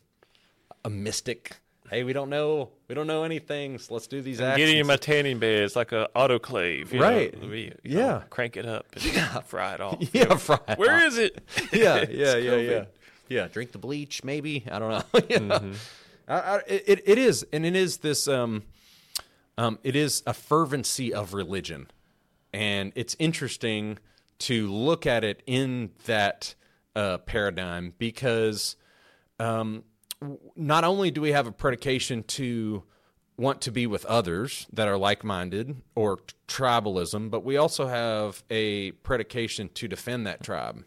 a mystic. Hey, we don't know. We don't know anything. So let's do these acts. Getting in my tanning bed, it's like an autoclave. you Right. know, we, Yeah. know, crank it up and fry it off. yeah, fry. it Where off. is it? Yeah, yeah, yeah, yeah. Yeah, drink the bleach, maybe. I don't know. Know? Mm-hmm. I, I, it, it is, and it is this. Um, um, it is a fervency of religion, and it's interesting to look at it in that uh, paradigm because um, not only do we have a predication to want to be with others that are like-minded or t- tribalism, but we also have a predication to defend that tribe.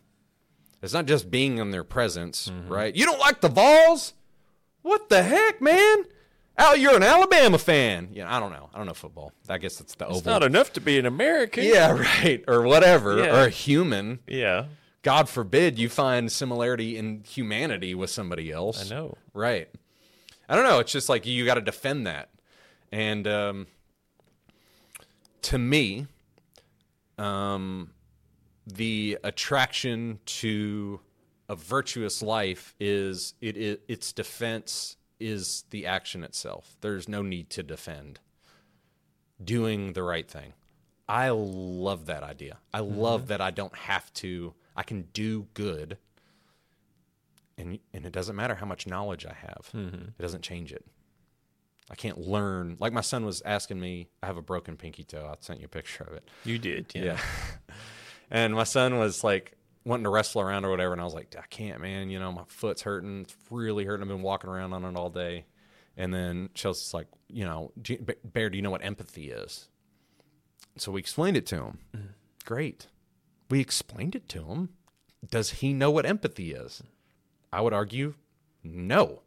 It's not just being in their presence, right? You don't like the Vols? What the heck, man? Al, you're an Alabama fan. Yeah, I don't know. I don't know football. I guess it's the It's oval. not enough to be an American. yeah, right. Or whatever. Yeah. Or a human. Yeah. God forbid you find similarity in humanity with somebody else. I know. Right. I don't know. It's just like you got to defend that. And um, to me, um, the attraction to a virtuous life is it, it its defense is the action itself. There's no need to defend. Doing the right thing. I love that idea. I mm-hmm. love that I don't have to. I can do good, and and it doesn't matter how much knowledge I have. Mm-hmm. It doesn't change it. I can't learn. Like my son was asking me. I have a broken pinky toe. I sent you a picture of it. You did. Yeah. Yeah. and my son was like wanting to wrestle around or whatever, and I was like, I can't, man. You know, my foot's hurting. It's really hurting. I've been walking around on it all day. And then Chelsea's like, you know, do you, Bear, do you know what empathy is? So we explained it to him. Mm-hmm. Great. We explained it to him. Does he know what empathy is? I would argue no.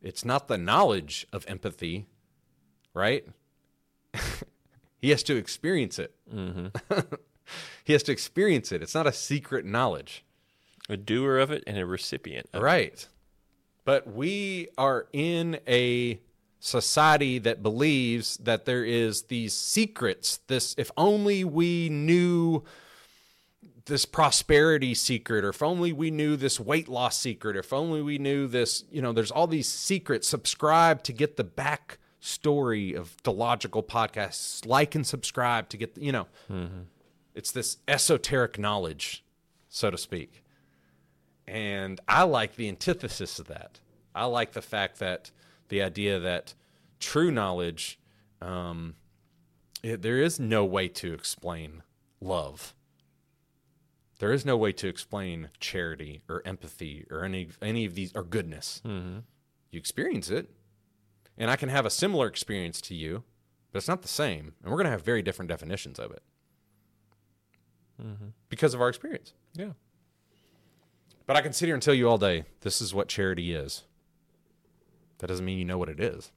It's not the knowledge of empathy, right? he has to experience it. Mm-hmm. he has to experience it. It's not a secret knowledge. A doer of it and a recipient. Of Right. But we are in a society that believes that there is these secrets, this if only we knew this prosperity secret or if only we knew this weight loss secret or if only we knew this, you know, there's all these secrets. Subscribe to get the back story of the logical podcasts. Like and subscribe to get, the, you know, mm-hmm. It's this esoteric knowledge, so to speak. And I like the antithesis of that. I like the fact that the idea that true knowledge, um, it, there is no way to explain love. There is no way to explain charity or empathy or any any of these or goodness. You experience it, and I can have a similar experience to you, but it's not the same, and we're going to have very different definitions of it Mm-hmm. because of our experience. Yeah. But I can sit here and tell you all day this is what charity is. That doesn't mean you know what it is.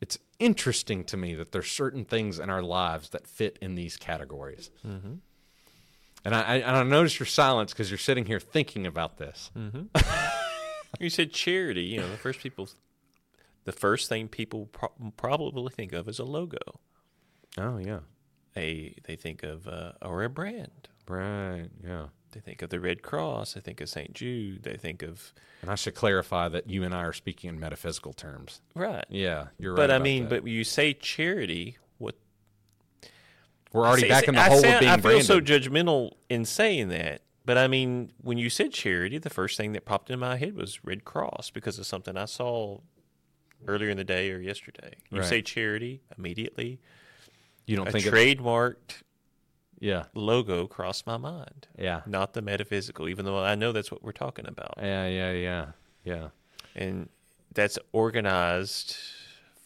It's interesting to me that there's certain things in our lives that fit in these categories. Mm-hmm. And I, I, and I notice your silence because you're sitting here thinking about this. Mm-hmm. You said charity. You know, the first people, the first thing people pro- probably think of is a logo. Oh yeah, A they think of uh, or a brand. right, yeah. They think of the Red Cross. They think of St. Jude. They think of And I should clarify that you and I are speaking in metaphysical terms. right. Yeah, you're right. But I mean, that. but you say charity, what we're already See, back in the I hole sound- of being I feel branded. so judgmental in saying that. But I mean, when you said charity, the first thing that popped in my head was Red Cross because of something I saw earlier in the day or yesterday. You Right. say charity immediately, you don't a think trademarked Yeah, logo crossed my mind, yeah, not the metaphysical, even though I know that's what we're talking about. yeah, yeah, yeah, yeah. And that's organized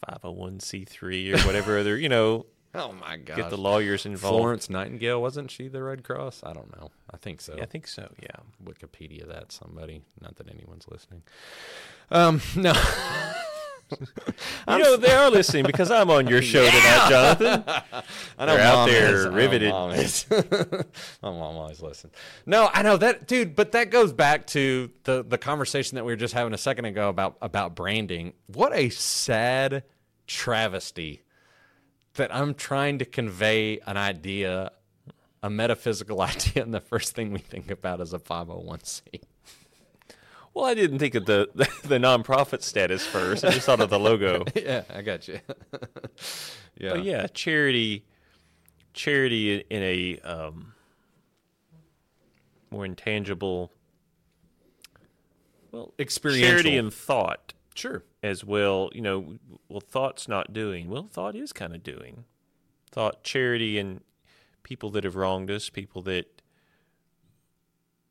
501c3 or whatever other, you know, Oh my god! Get the lawyers involved. Florence Nightingale wasn't she the Red Cross? I don't know. I think so. Yeah, I think so. Yeah. Wikipedia that somebody. Not that anyone's listening. Um, no. You know they are listening because I'm on your show tonight, Jonathan. I know They're out Mom there is. I know riveted. Mom is. My mom always listen. No, I know that, dude. But that goes back to the the conversation that we were just having a second ago about about branding. What a sad travesty that I'm trying to convey an idea, a metaphysical idea, and the first thing we think about is a 501c. Well, I didn't think of the the nonprofit status first. I just thought of the logo. yeah, I got you. yeah, But yeah, charity, charity in a um, more intangible, well, experiential. charity and thought sure. as well. You know, well, thought's not doing. Well, thought is kind of doing. Thought, charity, and people that have wronged us, people that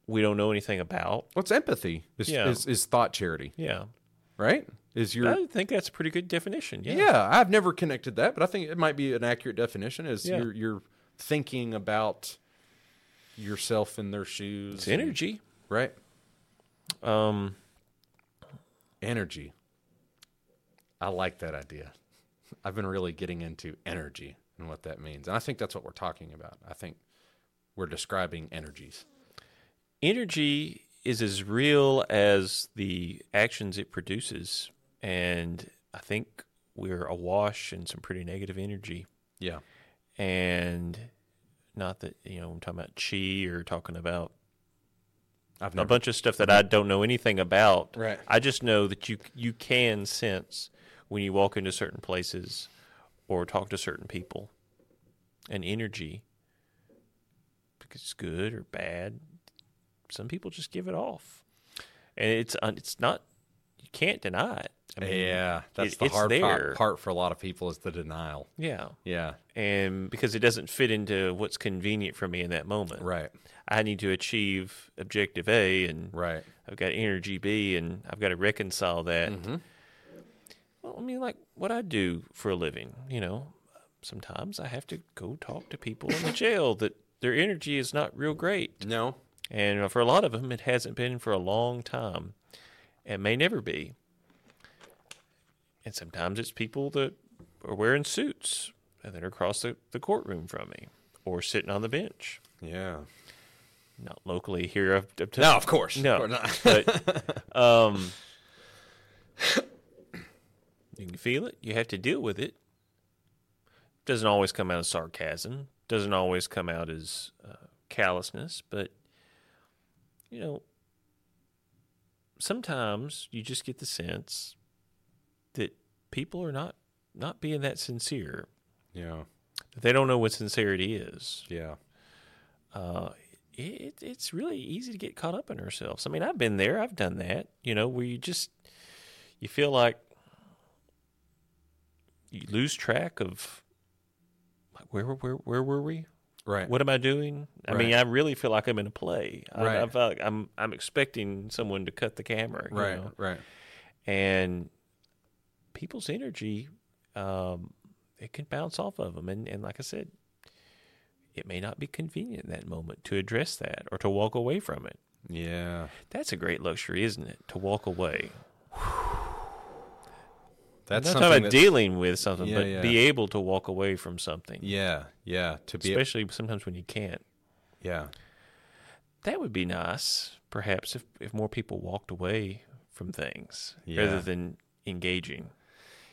we don't know anything about. What's empathy? Is, Yeah. is, is thought charity, Yeah, right? Is your I think that's a pretty good definition. Yeah, Yeah, I've never connected that, but I think it might be an accurate definition. Is Yeah. you're you're thinking about yourself in their shoes. it's energy. right? Um, Energy. I like that idea. I've been really getting into energy and what that means, and I think that's what we're talking about. I think we're describing energies. Energy is as real as the actions it produces and i think we're awash in some pretty negative energy Yeah, and not that you know i'm talking about chi or talking about I've a never. bunch of stuff that i don't know anything about Right. i just know that you you can sense when you walk into certain places or talk to certain people an energy because it's good or bad some people just give it off. And it's it's not you can't deny it. I mean, yeah, that's it- the hard part, part for a lot of people is the denial. yeah. Yeah, and because it doesn't fit into what's convenient for me in that moment. Right, i need to achieve objective a and right. i've got energy b and i've got to reconcile that. Mm-hmm. well i mean like what i do for a living you know sometimes i have to go talk to people in the jail that their energy is not real great. No, And for a lot of them, it hasn't been for a long time and may never be. And sometimes it's people that are wearing suits and that are across the, the courtroom from me or sitting on the bench. yeah. Not locally here. I've, I've No, of course. No. Of course not. but um, you can feel it. You have to deal with it. Doesn't always come out as sarcasm. Doesn't always come out as uh, callousness. But you know, sometimes you just get the sense that people are not not being that sincere. yeah, That they don't know what sincerity is. yeah. uh, it, it's really easy to get caught up in ourselves. I mean, I've been there. I've done that. You know, where you just you feel like you lose track of like where where where were we? Right. What am I doing? I mean, I really feel like I'm in a play. I, I Right. feel like I'm I'm expecting someone to cut the camera. you Right. know? Right. and people's energy um, it can bounce off of them and, and like i said it may not be convenient in that moment to address that or to walk away from it Yeah. that's a great luxury isn't it to walk away That's not talking about dealing with something Yeah, but yeah. be able to walk away from something Yeah. Yeah. To be. especially sometimes when you can't yeah. that would be nice perhaps if, if more people walked away from things Yeah. rather than engaging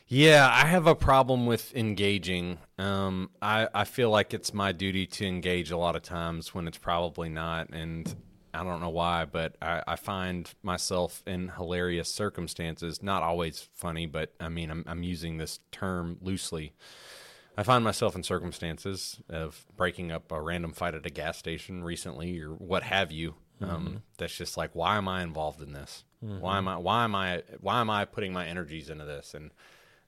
Yeah, I have a problem with engaging. Um, I I feel like it's my duty to engage a lot of times when it's probably not, and I don't know why, but I, I find myself in hilarious circumstances. Not always funny, but I mean, I'm I'm using this term loosely. I find myself in circumstances of breaking up a random fight at a gas station recently, or what have you. Um, that's just like, why am I involved in this? Why am I? Why am I? Why am I putting my energies into this? And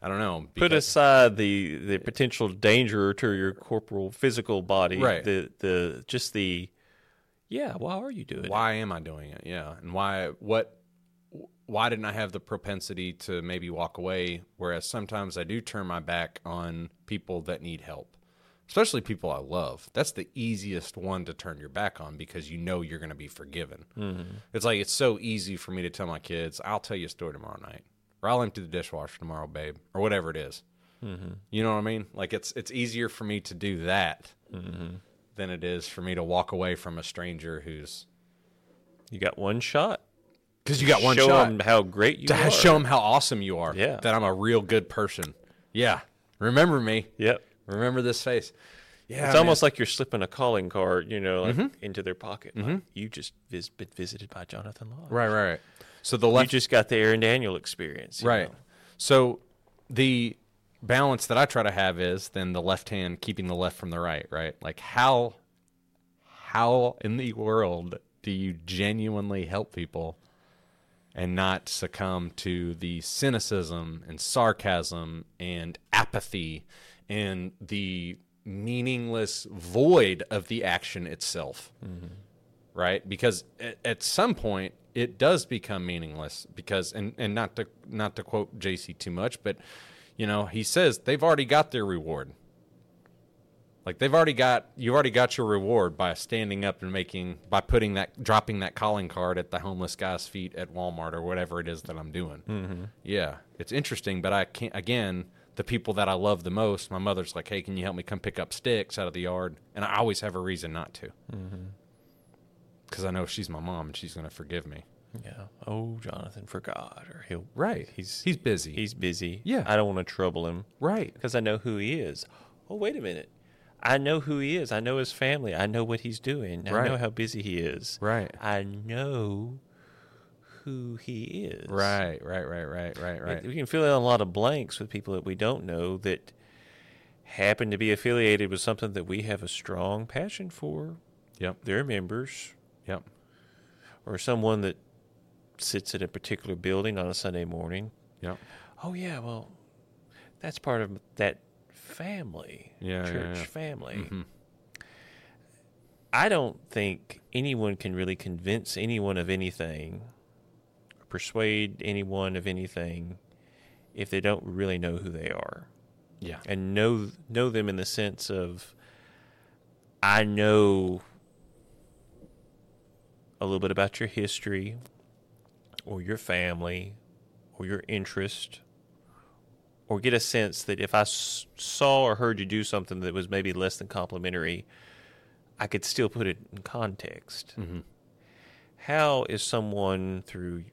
I don't know. put aside the the potential danger to your corporal physical body Right. the the just the yeah why are you doing it why am I doing it? Yeah, and why? What? Why didn't I have the propensity to maybe walk away? Whereas sometimes I do turn my back on people that need help. especially people I love. That's the easiest one to turn your back on because you know you're going to be forgiven. Mm-hmm. It's like it's so easy for me to tell my kids, "I'll tell you a story tomorrow night," or "I'll empty the dishwasher tomorrow, babe," or whatever it is. Mm-hmm. You know what I mean? Like it's it's easier for me to do that mm-hmm. Than it is for me to walk away from a stranger who's You got one shot. because you got one show shot. them how great you to are. show them how awesome you are. Yeah. that I'm a real good person. Yeah, remember me. Yep. Remember this face. Yeah, It's almost like you're slipping a calling card, you know, like mm-hmm. into their pocket. Mm-hmm. Like, you just vis- been visited by Jonathan Law. right, right. right. So the You just got the Aaron Daniel experience. Right. know. So the balance that I try to have is then the left hand keeping the left from the right, right? Like how how in the world do you genuinely help people and not succumb to the cynicism and sarcasm and apathy and the meaningless void of the action itself? Mm-hmm. right? Because at, at some point it does become meaningless because and and not to not to quote JC too much, but you know, he says they've already got their reward. Like they've already got you've already got your reward by standing up and making by putting that dropping that calling card at the homeless guy's feet at Walmart or whatever it is that I'm doing. Mm-hmm. Yeah, it's interesting, but I can't again. The people that I love the most, my mother's like, "Hey, can you help me come pick up sticks out of the yard?" And I always have a reason not to because I know she's my mom and she's going to forgive me. Yeah. Oh, Jonathan forgot, or he'll. Right. He's He's busy. he's busy. Yeah. I don't want to trouble him right. because I know who he is. Oh, wait a minute. I know who he is. I know his family. I know what he's doing. I know how busy he is. Right. I know who he is. Right. Right. Right. Right. Right. Right. We can fill in a lot of blanks with people that we don't know that happen to be affiliated with something that we have a strong passion for. Yep. Their members, Yep. or someone that sits at a particular building on a Sunday morning. Yep. Oh yeah, well, that's part of that family, Yeah, yeah, church yeah. family. Mhm. I don't think anyone can really convince anyone of anything, persuade anyone of anything, if they don't really know who they are Yeah. and know know them in the sense of I know a little bit about your history or your family or your interest or get a sense that if I s- saw or heard you do something that was maybe less than complimentary I could still put it in context. Mhm. How is someone through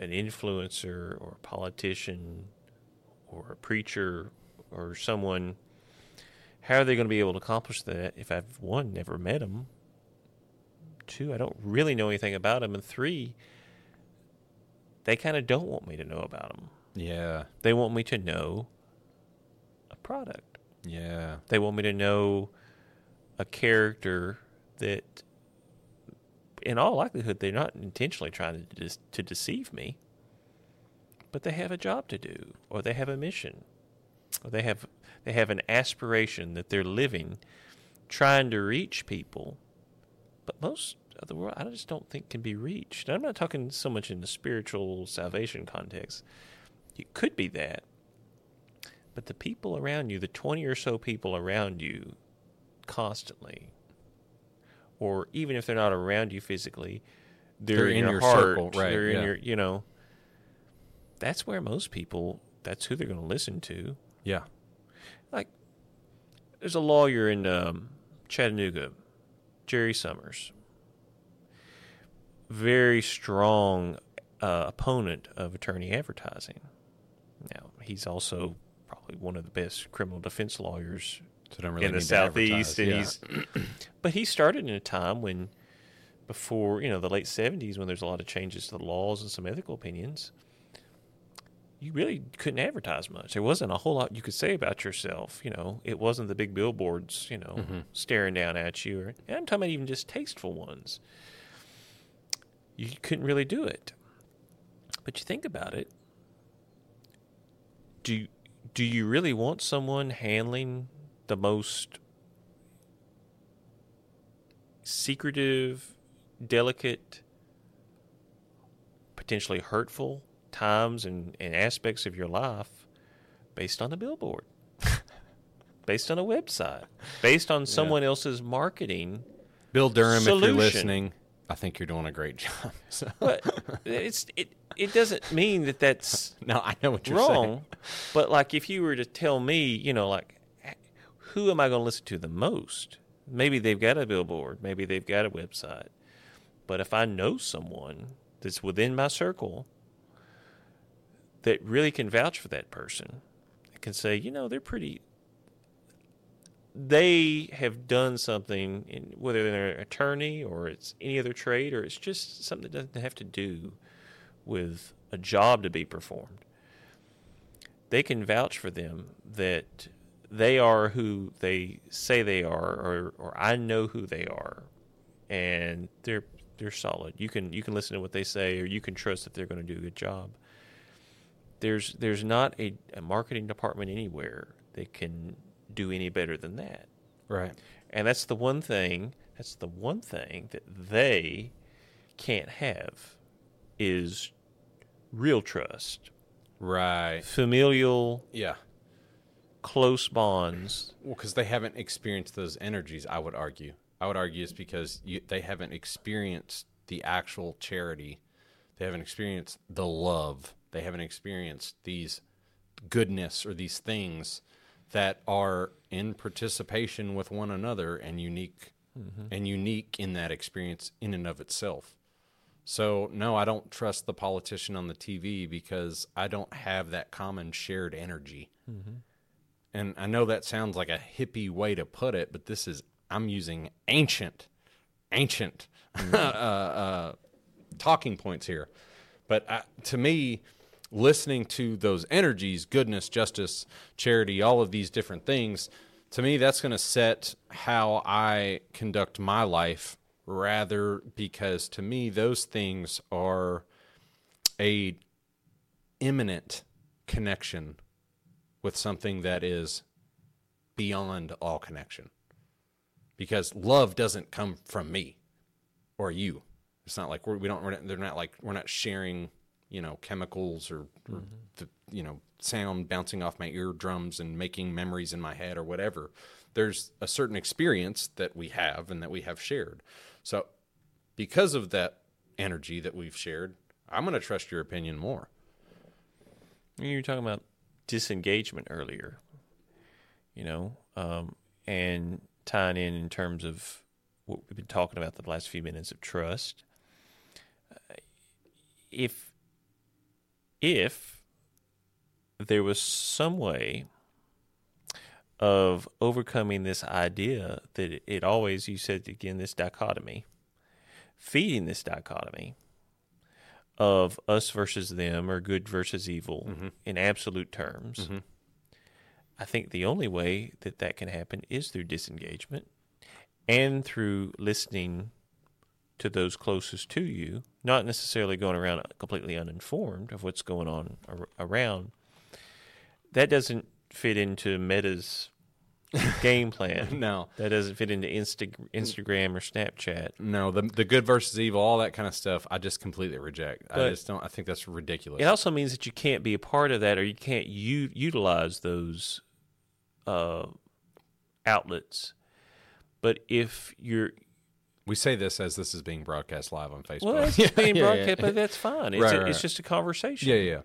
an influencer or a politician or a preacher or someone how are they going to be able to accomplish that if I've one never met them two I don't really know anything about them and three they kind of don't want me to know about them Yeah. they want me to know a product Yeah. they want me to know a character that in all likelihood they're not intentionally trying to dis- to deceive me but they have a job to do or they have a mission or they have they have an aspiration that they're living trying to reach people but most of the world I just don't think can be reached. I'm not talking so much in the spiritual salvation context. It could be that. But the people around you, the 20 or so people around you constantly or even if they're not around you physically, they're, They're in, in your, your heart, circle, right, They're in your, you know. That's where most people that's who they're going to listen to Yeah. like there's a lawyer in um, Chattanooga, Jerry Summers, very strong uh, opponent of attorney advertising. Now he's also probably one of the best criminal defense lawyers So really in the southeast, and advertise. he's but he started in a time when before you know the late 70s when there's a lot of changes to the laws and some ethical opinions you really couldn't advertise much there wasn't a whole lot you could say about yourself you know it wasn't the big billboards you know Mm-hmm. staring down at you or and i'm talking about even just tasteful ones you couldn't really do it but you think about it do do you really want someone handling the most secretive, delicate, potentially hurtful times and, and aspects of your life based on a billboard? based on a website, based on someone else's marketing. Bill Durham, if you're listening, I think you're doing a great job. So, But it's it it doesn't mean that that's no, I know what you're wrong. saying. But like if you were to tell me, you know, like who am I going to listen to the most? Maybe they've got a billboard, maybe they've got a website. But if I know someone that's within my circle that really can vouch for that person, I can say, you know, they're pretty they have done something in, whether they're an attorney or it's any other trade or it's just something that doesn't have to do with a job to be performed they can vouch for them that they are who they say they are or, or I know who they are and they're they're solid. You can you can listen to what they say or you can trust that they're going to do a good job. There's there's not a, a marketing department anywhere that can do any better than that. Right. And that's the one thing that's the one thing that they can't have is real trust. Right. Familial Yeah. close bonds. Well, because they haven't experienced those energies, I would argue. I would argue it's because you, they haven't experienced the actual charity. They haven't experienced the love. They haven't experienced these goodness or these things that are in participation with one another and unique and unique in that experience in and of itself. So no, I don't trust the politician on the TV because I don't have that common shared energy. And I know that sounds like a hippie way to put it, but this is I'm using ancient, ancient uh, uh, talking points here. But uh, to me, listening to those energies, goodness, justice, charity, all of these different things, to me, that's going to set how I conduct my life. Rather, because to me, those things are a immanent connection with something that is beyond all connection. Because love doesn't come from me or you. It's not like we're, we don't. We're not, they're not like we're not sharing, you know, chemicals or, or the, you know, sound bouncing off my eardrums and making memories in my head or whatever. There's a certain experience that we have and that we have shared. So, because of that energy that we've shared, I'm going to trust your opinion more. You were talking about disengagement earlier, you know, um, and tying in in terms of what we've been talking about the last few minutes of trust. Uh, If if there was some way of overcoming this idea that it, always, you said again, this dichotomy, feeding this dichotomy of us versus them or good versus evil mm-hmm. in absolute terms. Mm-hmm. I think the only way that that can happen is through disengagement and through listening to those closest to you, not necessarily going around completely uninformed of what's going on ar- around. That doesn't fit into Meta's game plan. No. That doesn't fit into Insta- Instagram or Snapchat. No, the the good versus evil, all that kind of stuff, I just completely reject. I just don't. I think that's ridiculous. It also means that you can't be a part of that, or you can't u- utilize those uh, outlets. But if you're we say this as this is being broadcast live on Facebook. well, it's Yeah, being yeah, broadcast, yeah. but that's fine. It's, Right, a, right, it's just a conversation. Yeah, yeah.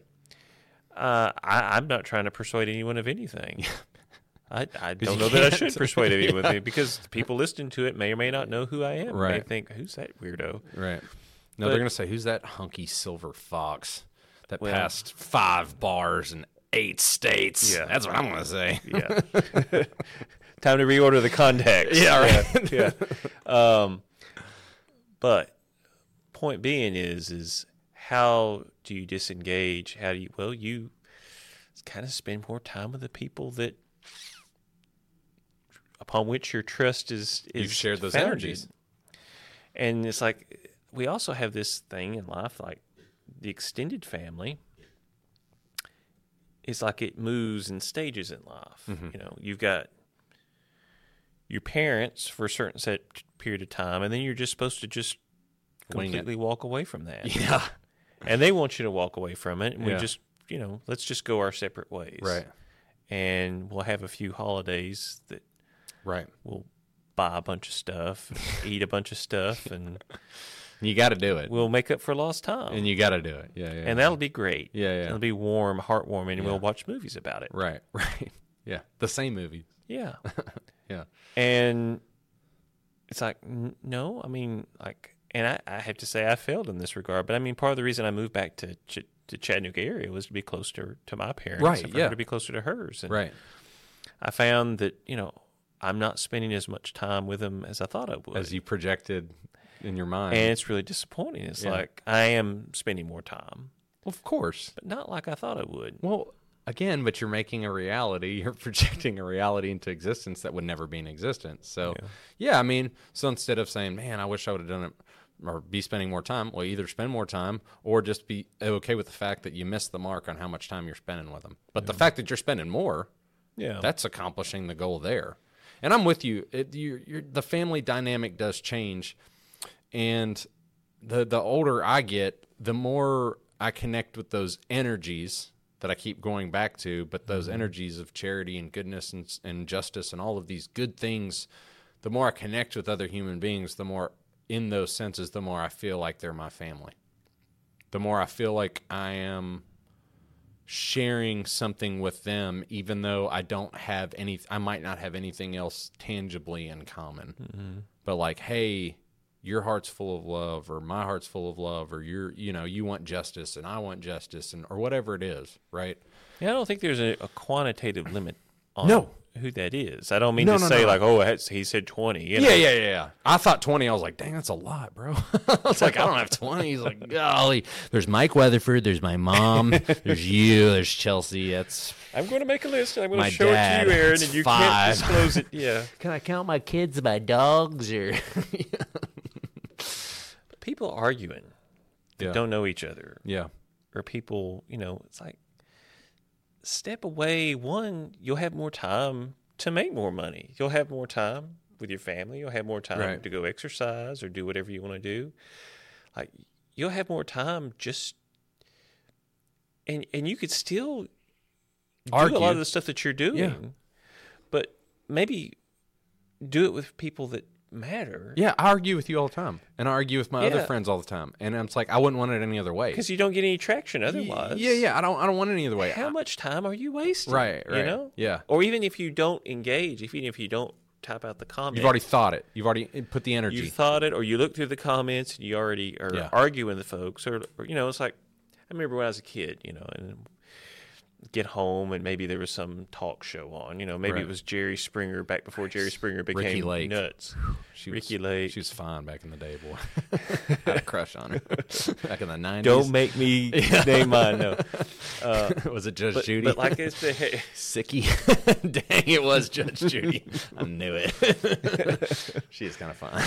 Uh, I, I'm not trying to persuade anyone of anything. I, I don't know that I should persuade anyone anything because the people listening to it may or may not know who I am. Right. think, who's that weirdo? Right. No, But- they're gonna say, "Who's that hunky silver fox that Well- passed five bars in eight states?" Yeah. that's what I'm gonna say. Yeah. Time to reorder the contacts. Yeah, right. yeah. Um, but point being is is how do you disengage? How do you well you kind of spend more time with the people that upon which your trust is is You've shared those founded. energies. And it's like we also have this thing in life like the extended family it's like it moves in stages in life. Mm-hmm. You know, you've got your parents for a certain set period of time, and then you're just supposed to just completely walk away from that. Yeah. And they want you to walk away from it, and we just, you know, let's just go our separate ways. Right. and we'll have a few holidays that Right. we'll buy a bunch of stuff, eat a bunch of stuff, and You got to do it. we'll make up for lost time. and you got to do it. Yeah, yeah. and that'll be great. Yeah, yeah. It'll be warm, heartwarming, and Yeah. we'll watch movies about it. right, right. Yeah, the same movie. Yeah. Yeah. And it's like, n- no, I mean, like, and I, I have to say I failed in this regard, but I mean, part of the reason I moved back to Ch- to Chattanooga area was to be closer to my parents, Right, yeah. her to be closer to hers. And Right. I found that you know I'm not spending as much time with them as I thought I would, As you projected in your mind. and it's really disappointing. It's Yeah. like I am spending more time, of course. but not like I thought I would. Well, again, but you're making a reality. You're projecting a reality into existence that would never be in existence. So, Yeah. yeah, I mean, so instead of saying, "Man, I wish I would have done it," or be spending more time, well, either spend more time or just be okay with the fact that you missed the mark on how much time you're spending with them. But the fact that you're spending more, Yeah, that's accomplishing the goal there. And I'm with you. It, you you're, the family dynamic does change, and the the older I get, the more I connect with those energies that I keep going back to. But those mm-hmm. energies of charity and goodness and, and justice and all of these good things, the more I connect with other human beings, the more in those senses, the more I feel like they're my family. The more I feel like I am sharing something with them, even though I don't have any, I might not have anything else tangibly in common. Mm-hmm. But like, hey, your heart's full of love, or my heart's full of love, or you're, you know, you want justice, and I want justice, and or whatever it is, right? yeah. I don't think there's a, a quantitative limit on No. who that is. I don't mean No, to no, say no. like, oh, he said twenty. you know? Yeah, yeah, yeah, yeah. I thought twenty. I was like, dang, that's a lot, bro. I was like, I don't have twenty. He's like, golly. There's Mike Weatherford. There's my mom. there's you. There's Chelsea. That's. I'm going to make a list. and I'm going My to show dad, it to you, Aaron, and you five. can't disclose it. Yeah. Can I count my kids my dogs or? People arguing that Yeah. don't know each other, Yeah. or people, you know, it's like step away. One, you'll have more time to make more money. You'll have more time with your family. You'll have more time Right. to go exercise or do whatever you want to do. Like you'll have more time just, and and you could still do a lot of the stuff that you're doing, but maybe do it with people that matter. Yeah, I argue with you all the time, and I argue with my other friends all the time, and I'm it's like I wouldn't want it any other way. Because you don't get any traction otherwise. Yeah, yeah, I don't, I don't want it any other way. How I- much time are you wasting? Right, You right. know? Yeah. Or even if you don't engage, if even if you don't type out the comment, You've already thought it. You've already eh, put the energy. you thought it, or you look through the comments and you already are Yeah. arguing with the folks, or, or you know, it's like I remember when I was a kid, you know, and get home and maybe there was some talk show on, you know, maybe Right. it was Jerry Springer back before Jerry Springer became Ricki Lake. nuts. she Ricki was, Lake. She was fine back in the day, boy. Had a crush on her back in the nineties. Don't make me name mine. No, uh, was it Judge but, Judy? but like it's the Sicky. Dang, it was Judge Judy. I knew it. she is kind of fun.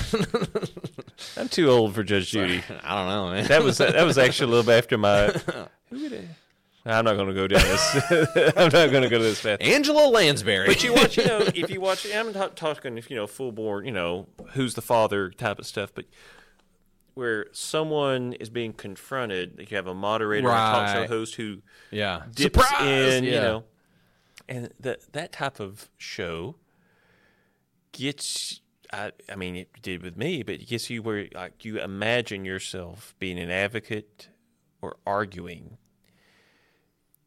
I'm too old for Judge Judy. I don't know, man. That was that was actually a little bit after my. Who would it? I'm not going to go down this. I'm not going to go to this path. Angela Lansbury. But you watch, you know, if you watch, I'm not talking, if you know, full bore, you know, who's the father type of stuff, but where someone is being confronted, like you have a moderator, or a talk show host who yeah. dips Surprise! in, yeah. you know, and that that type of show gets. I, I mean, it did with me, but it gets you where like you imagine yourself being an advocate or arguing,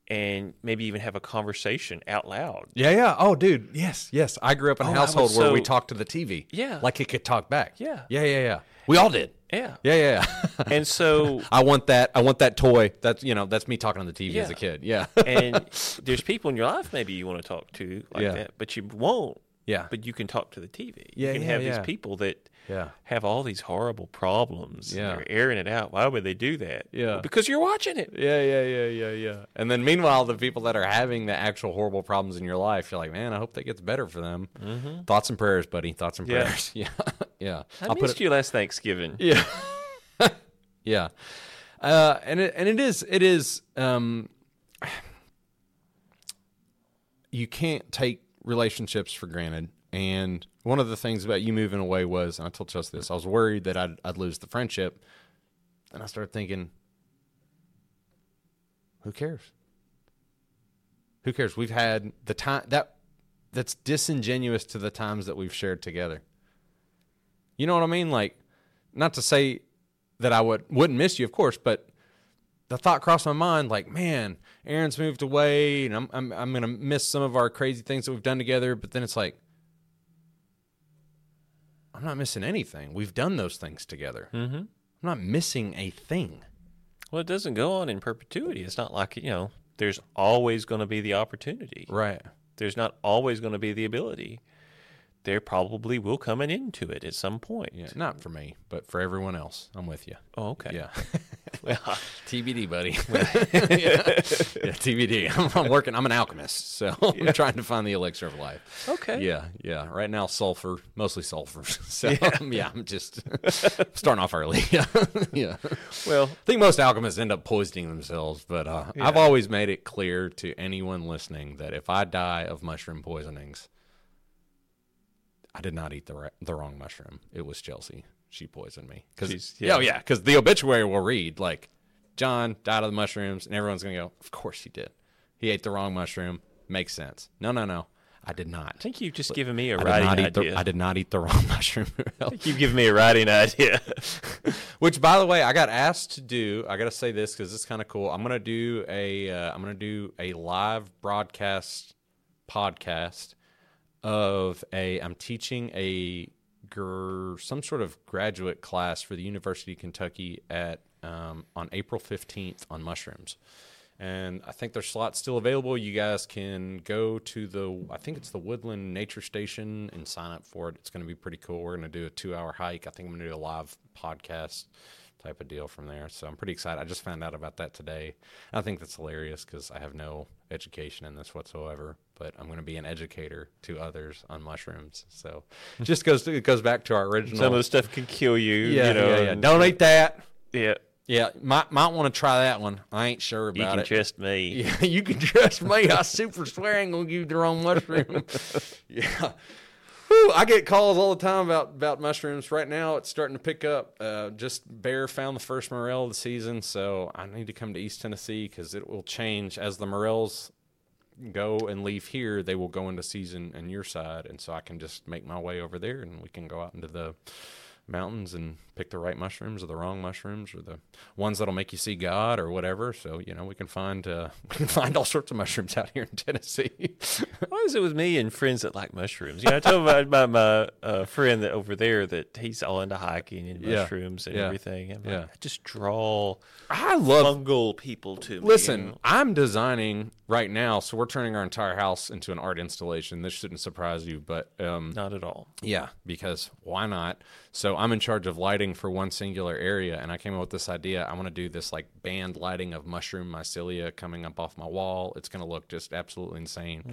and maybe even have a conversation out loud. Yeah, yeah. Oh, dude. Yes, yes. I grew up in a Oh, household where we talked to the TV. Yeah. Like it could talk back. Yeah. Yeah, yeah, yeah. We all did. Yeah, Yeah, yeah, yeah. and so I want that. I want that toy. That's you know, that's me talking on the TV as a kid. Yeah. and there's people in your life maybe you want to talk to like Yeah. that, but you won't. Yeah. But you can talk to the TV. Yeah, you can yeah, have yeah. these people that Yeah. have all these horrible problems. Yeah. and they're airing it out. Why would they do that? Yeah. Well, because you're watching it. Yeah, yeah, yeah, yeah, yeah. And then meanwhile, the people that are having the actual horrible problems in your life, you're like, man, I hope that gets better for them. Mm-hmm. Thoughts and prayers, buddy. Thoughts and Yeah. prayers. Yeah, yeah. I I'll missed you last Thanksgiving. Yeah, yeah. Uh, and it, and it is it is um, you can't take relationships for granted. And one of the things about you moving away was, I told Chelsea this, I was worried that I'd, I'd lose the friendship. And I started thinking, who cares? Who cares? We've had the time that that's disingenuous to the times that we've shared together. You know what I mean? Like, not to say that I would wouldn't miss you, of course, but the thought crossed my mind, like, man, Aaron's moved away, and I'm I'm I'm gonna miss some of our crazy things that we've done together. But then it's like, I'm not missing anything. We've done those things together. Mm-hmm. I'm not missing a thing. Well, it doesn't go on in perpetuity. It's not like, you know, there's always going to be the opportunity. Right. There's not always going to be the ability. There probably will come an end to it at some point. Yeah. Not for me, but for everyone else. I'm with you. Oh, okay. Yeah. Well, TBD, buddy. yeah. yeah, TBD. I'm, I'm working. I'm an alchemist, so I'm trying to find the elixir of life. okay. Yeah, yeah. Right now, sulfur, mostly sulfur. So yeah, I'm just starting off early. yeah, yeah. Well, I think most alchemists end up poisoning themselves, but uh, I've always made it clear to anyone listening that if I die of mushroom poisonings, I did not eat the ri- the wrong mushroom. It was Chelsea. She poisoned me. Cause, She's- yeah, yeah. oh, yeah, because the obituary will read like John died of the mushrooms, and everyone's gonna go, "Of course he did. He ate the wrong mushroom. Makes sense." No, no, no. I did not. I think you've just given me a I writing idea. the. I did not eat the wrong mushroom. I think you've given me a writing idea. Which, by the way, I got asked to do. I got to say this because it's kind of cool. I'm gonna do a. Uh, I'm gonna do a live broadcast podcast of a. I'm teaching a gr, some sort of graduate class for the University of Kentucky at um, on April 15th on mushrooms. And I think there's slots still available. You guys can go to the, I think it's the Woodland Nature Station and sign up for it. It's going to be pretty cool. We're going to do a two hour hike. I think I'm going to do a live podcast type of deal from there. So I'm pretty excited. I just found out about that today. I think that's hilarious because I have no education in this whatsoever, but I'm going to be an educator to others on mushrooms. So it just goes to, it goes back to our original. Some of the stuff can kill you. yeah, you know, yeah, yeah. Don't eat that. yeah. Yeah, might might want to try that one. I ain't sure about it. You can it. trust me. Yeah, you can trust me. I super swear ain't gonna give you the wrong mushroom. yeah. Whew, I get calls all the time about, about mushrooms. Right now, it's starting to pick up. Uh, just Bear found the first morel of the season, so I need to come to East Tennessee because it will change as the morels go and leave here. They will go into season on your side, and so I can just make my way over there, and we can go out into the mountains and pick the right mushrooms or the wrong mushrooms or the ones that'll make you see God or whatever. So you know we can find uh, we can find all sorts of mushrooms out here in Tennessee. Why is it with me and friends that like mushrooms? You know, I told my, my, my uh, friend that over there that he's all into hiking and Yeah. mushrooms and Yeah. everything. Like, Yeah. I just draw I love. fungal people to me. Listen, you know? I'm designing right now, so we're turning our entire house into an art installation. This shouldn't surprise you, but um, not at all. Yeah, because why not? So I'm in charge of lighting for one singular area, and I came up with this idea. I want to do this like band lighting of mushroom mycelia coming up off my wall. It's going to look just absolutely insane,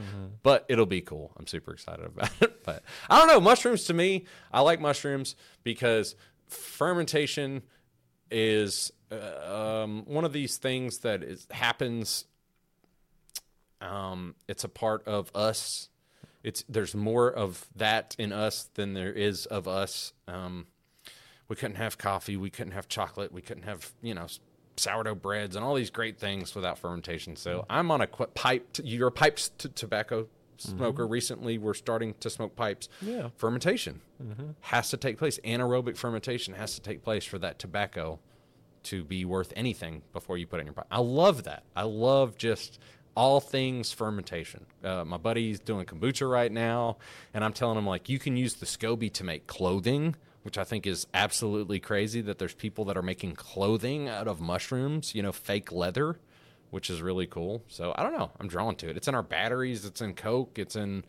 but it'll be cool. I'm super excited about it. But I don't know, mushrooms to me, I like mushrooms because fermentation is uh, um, one of these things that is happens. Um, it's a part of us it's there's more of that in us than there is of us. Um, we couldn't have coffee, we couldn't have chocolate, we couldn't have you know sourdough breads and all these great things without fermentation. So I'm on a qu- pipe. T- you're a piped t- tobacco smoker. Recently, we're starting to smoke pipes. Yeah. fermentation has to take place. Anaerobic fermentation has to take place for that tobacco to be worth anything before you put it in your pipe. I love that. I love just all things fermentation. Uh, my buddy's doing kombucha right now, and I'm telling him like you can use the SCOBY to make clothing, which I think is absolutely crazy. That there's people that are making clothing out of mushrooms, you know, fake leather, which is really cool. So I don't know. I'm drawn to it. It's in our batteries. It's in Coke. It's in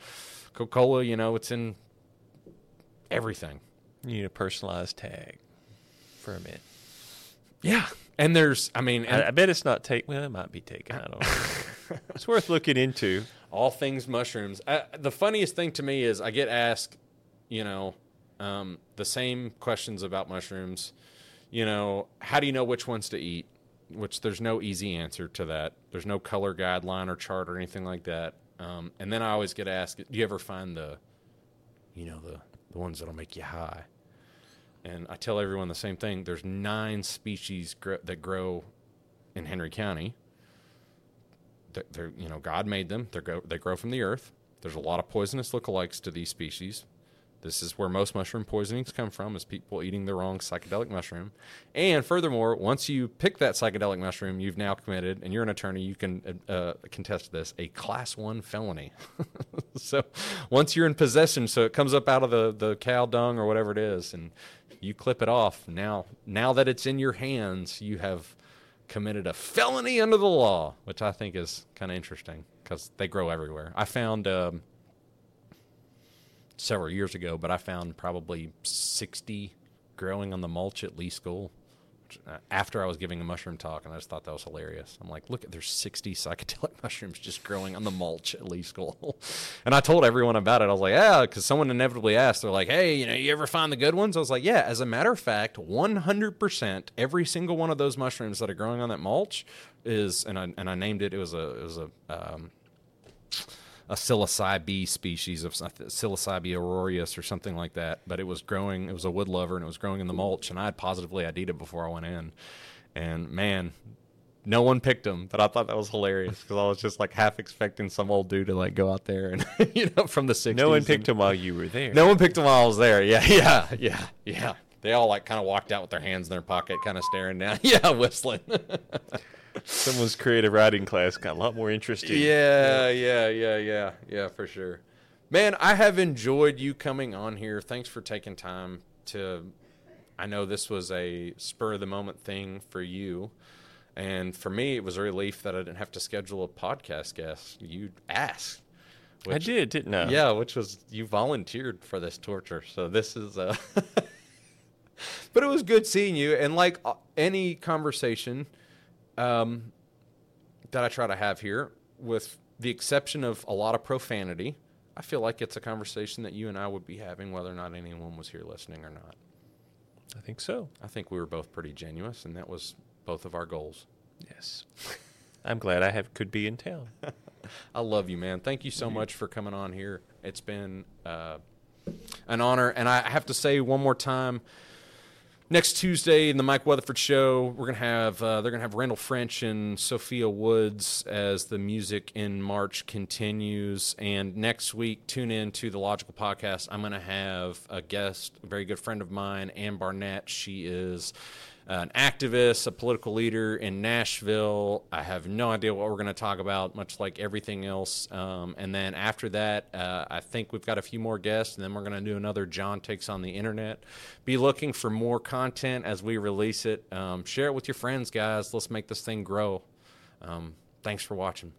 Coca Cola. You know, it's in everything. You need a personalized tag for a mint. Yeah, and there's, I mean, I, I bet it's not take. Well, it might be taken. I don't know. it's worth looking into. all things mushrooms. I, the funniest thing to me is I get asked, you know, um, the same questions about mushrooms. You know, how do you know which ones to eat? Which there's no easy answer to that. There's no color guideline or chart or anything like that. Um, and then I always get asked, do you ever find the, you know, the the ones that'll make you high? And I tell everyone the same thing. There's nine species gr- that grow in Henry County they're, you know God made them. They grow they grow from the earth. There's a lot of poisonous lookalikes to these species. This is where most mushroom poisonings come from, is people eating the wrong psychedelic mushroom. And furthermore, once you pick that psychedelic mushroom, you've now committed, and you're an attorney, you can uh, contest this, a class one felony. so once you're in possession, so it comes up out of the, the cow dung or whatever it is, and you clip it off. Now, now that it's in your hands, you have committed a felony under the law, which I think is kind of interesting because they grow everywhere. I found. Um, several years ago, but I found probably 60 growing on the mulch at Lee School after I was giving a mushroom talk, and I just thought that was hilarious. I'm like, look, there's 60 psychedelic mushrooms just growing on the mulch at Lee School. and I told everyone about it. I was like, yeah, because someone inevitably asked, they're like, hey, you know, you ever find the good ones? I was like, yeah, as a matter of fact, 100%, every single one of those mushrooms that are growing on that mulch is, and I, and I named it, it was a, it was a, um, a psilocybe species of psilocybe aureus or something like that. But it was growing. It was a wood lover, and it was growing in the mulch. And I had positively ID'd it before I went in. And man, no one picked them. But I thought that was hilarious because I was just like half expecting some old dude to like go out there and you know from the 60s. No one picked them while you were there. No one picked them while I was there. Yeah, yeah, yeah, yeah. They all like kind of walked out with their hands in their pocket, kind of staring down. Yeah, whistling. Someone's creative writing class got a lot more interesting. Yeah, yeah, yeah, yeah, yeah, for sure. Man, I have enjoyed you coming on here. Thanks for taking time to. I know this was a spur of the moment thing for you. And for me, it was a relief that I didn't have to schedule a podcast guest. You asked. Which, I did, didn't I? Yeah, which was you volunteered for this torture. So this is uh But it was good seeing you and like uh, any conversation um, that I try to have here, with the exception of a lot of profanity, I feel like it's a conversation that you and I would be having whether or not anyone was here listening or not. I think so. I think we were both pretty genuine, and that was both of our goals. Yes. I'm glad I have could be in town. I love you, man. Thank you so much for coming on here. It's been uh, an honor, and I have to say one more time next Tuesday in the Mike Weatherford show, we're gonna have uh, they're gonna have Randall French and Sophia Woods as the music in March continues. And next week, tune in to the Logical Podcast. I'm gonna have a guest, a very good friend of mine, Ann Barnett. She is an activist, a political leader in Nashville. I have no idea what we're going to talk about, much like everything else. Um, and then after that, uh, I think we've got a few more guests, and then we're going to do another John Takes on the Internet. Be looking for more content as we release it. Um, share it with your friends, guys. Let's make this thing grow. Um, thanks for watching.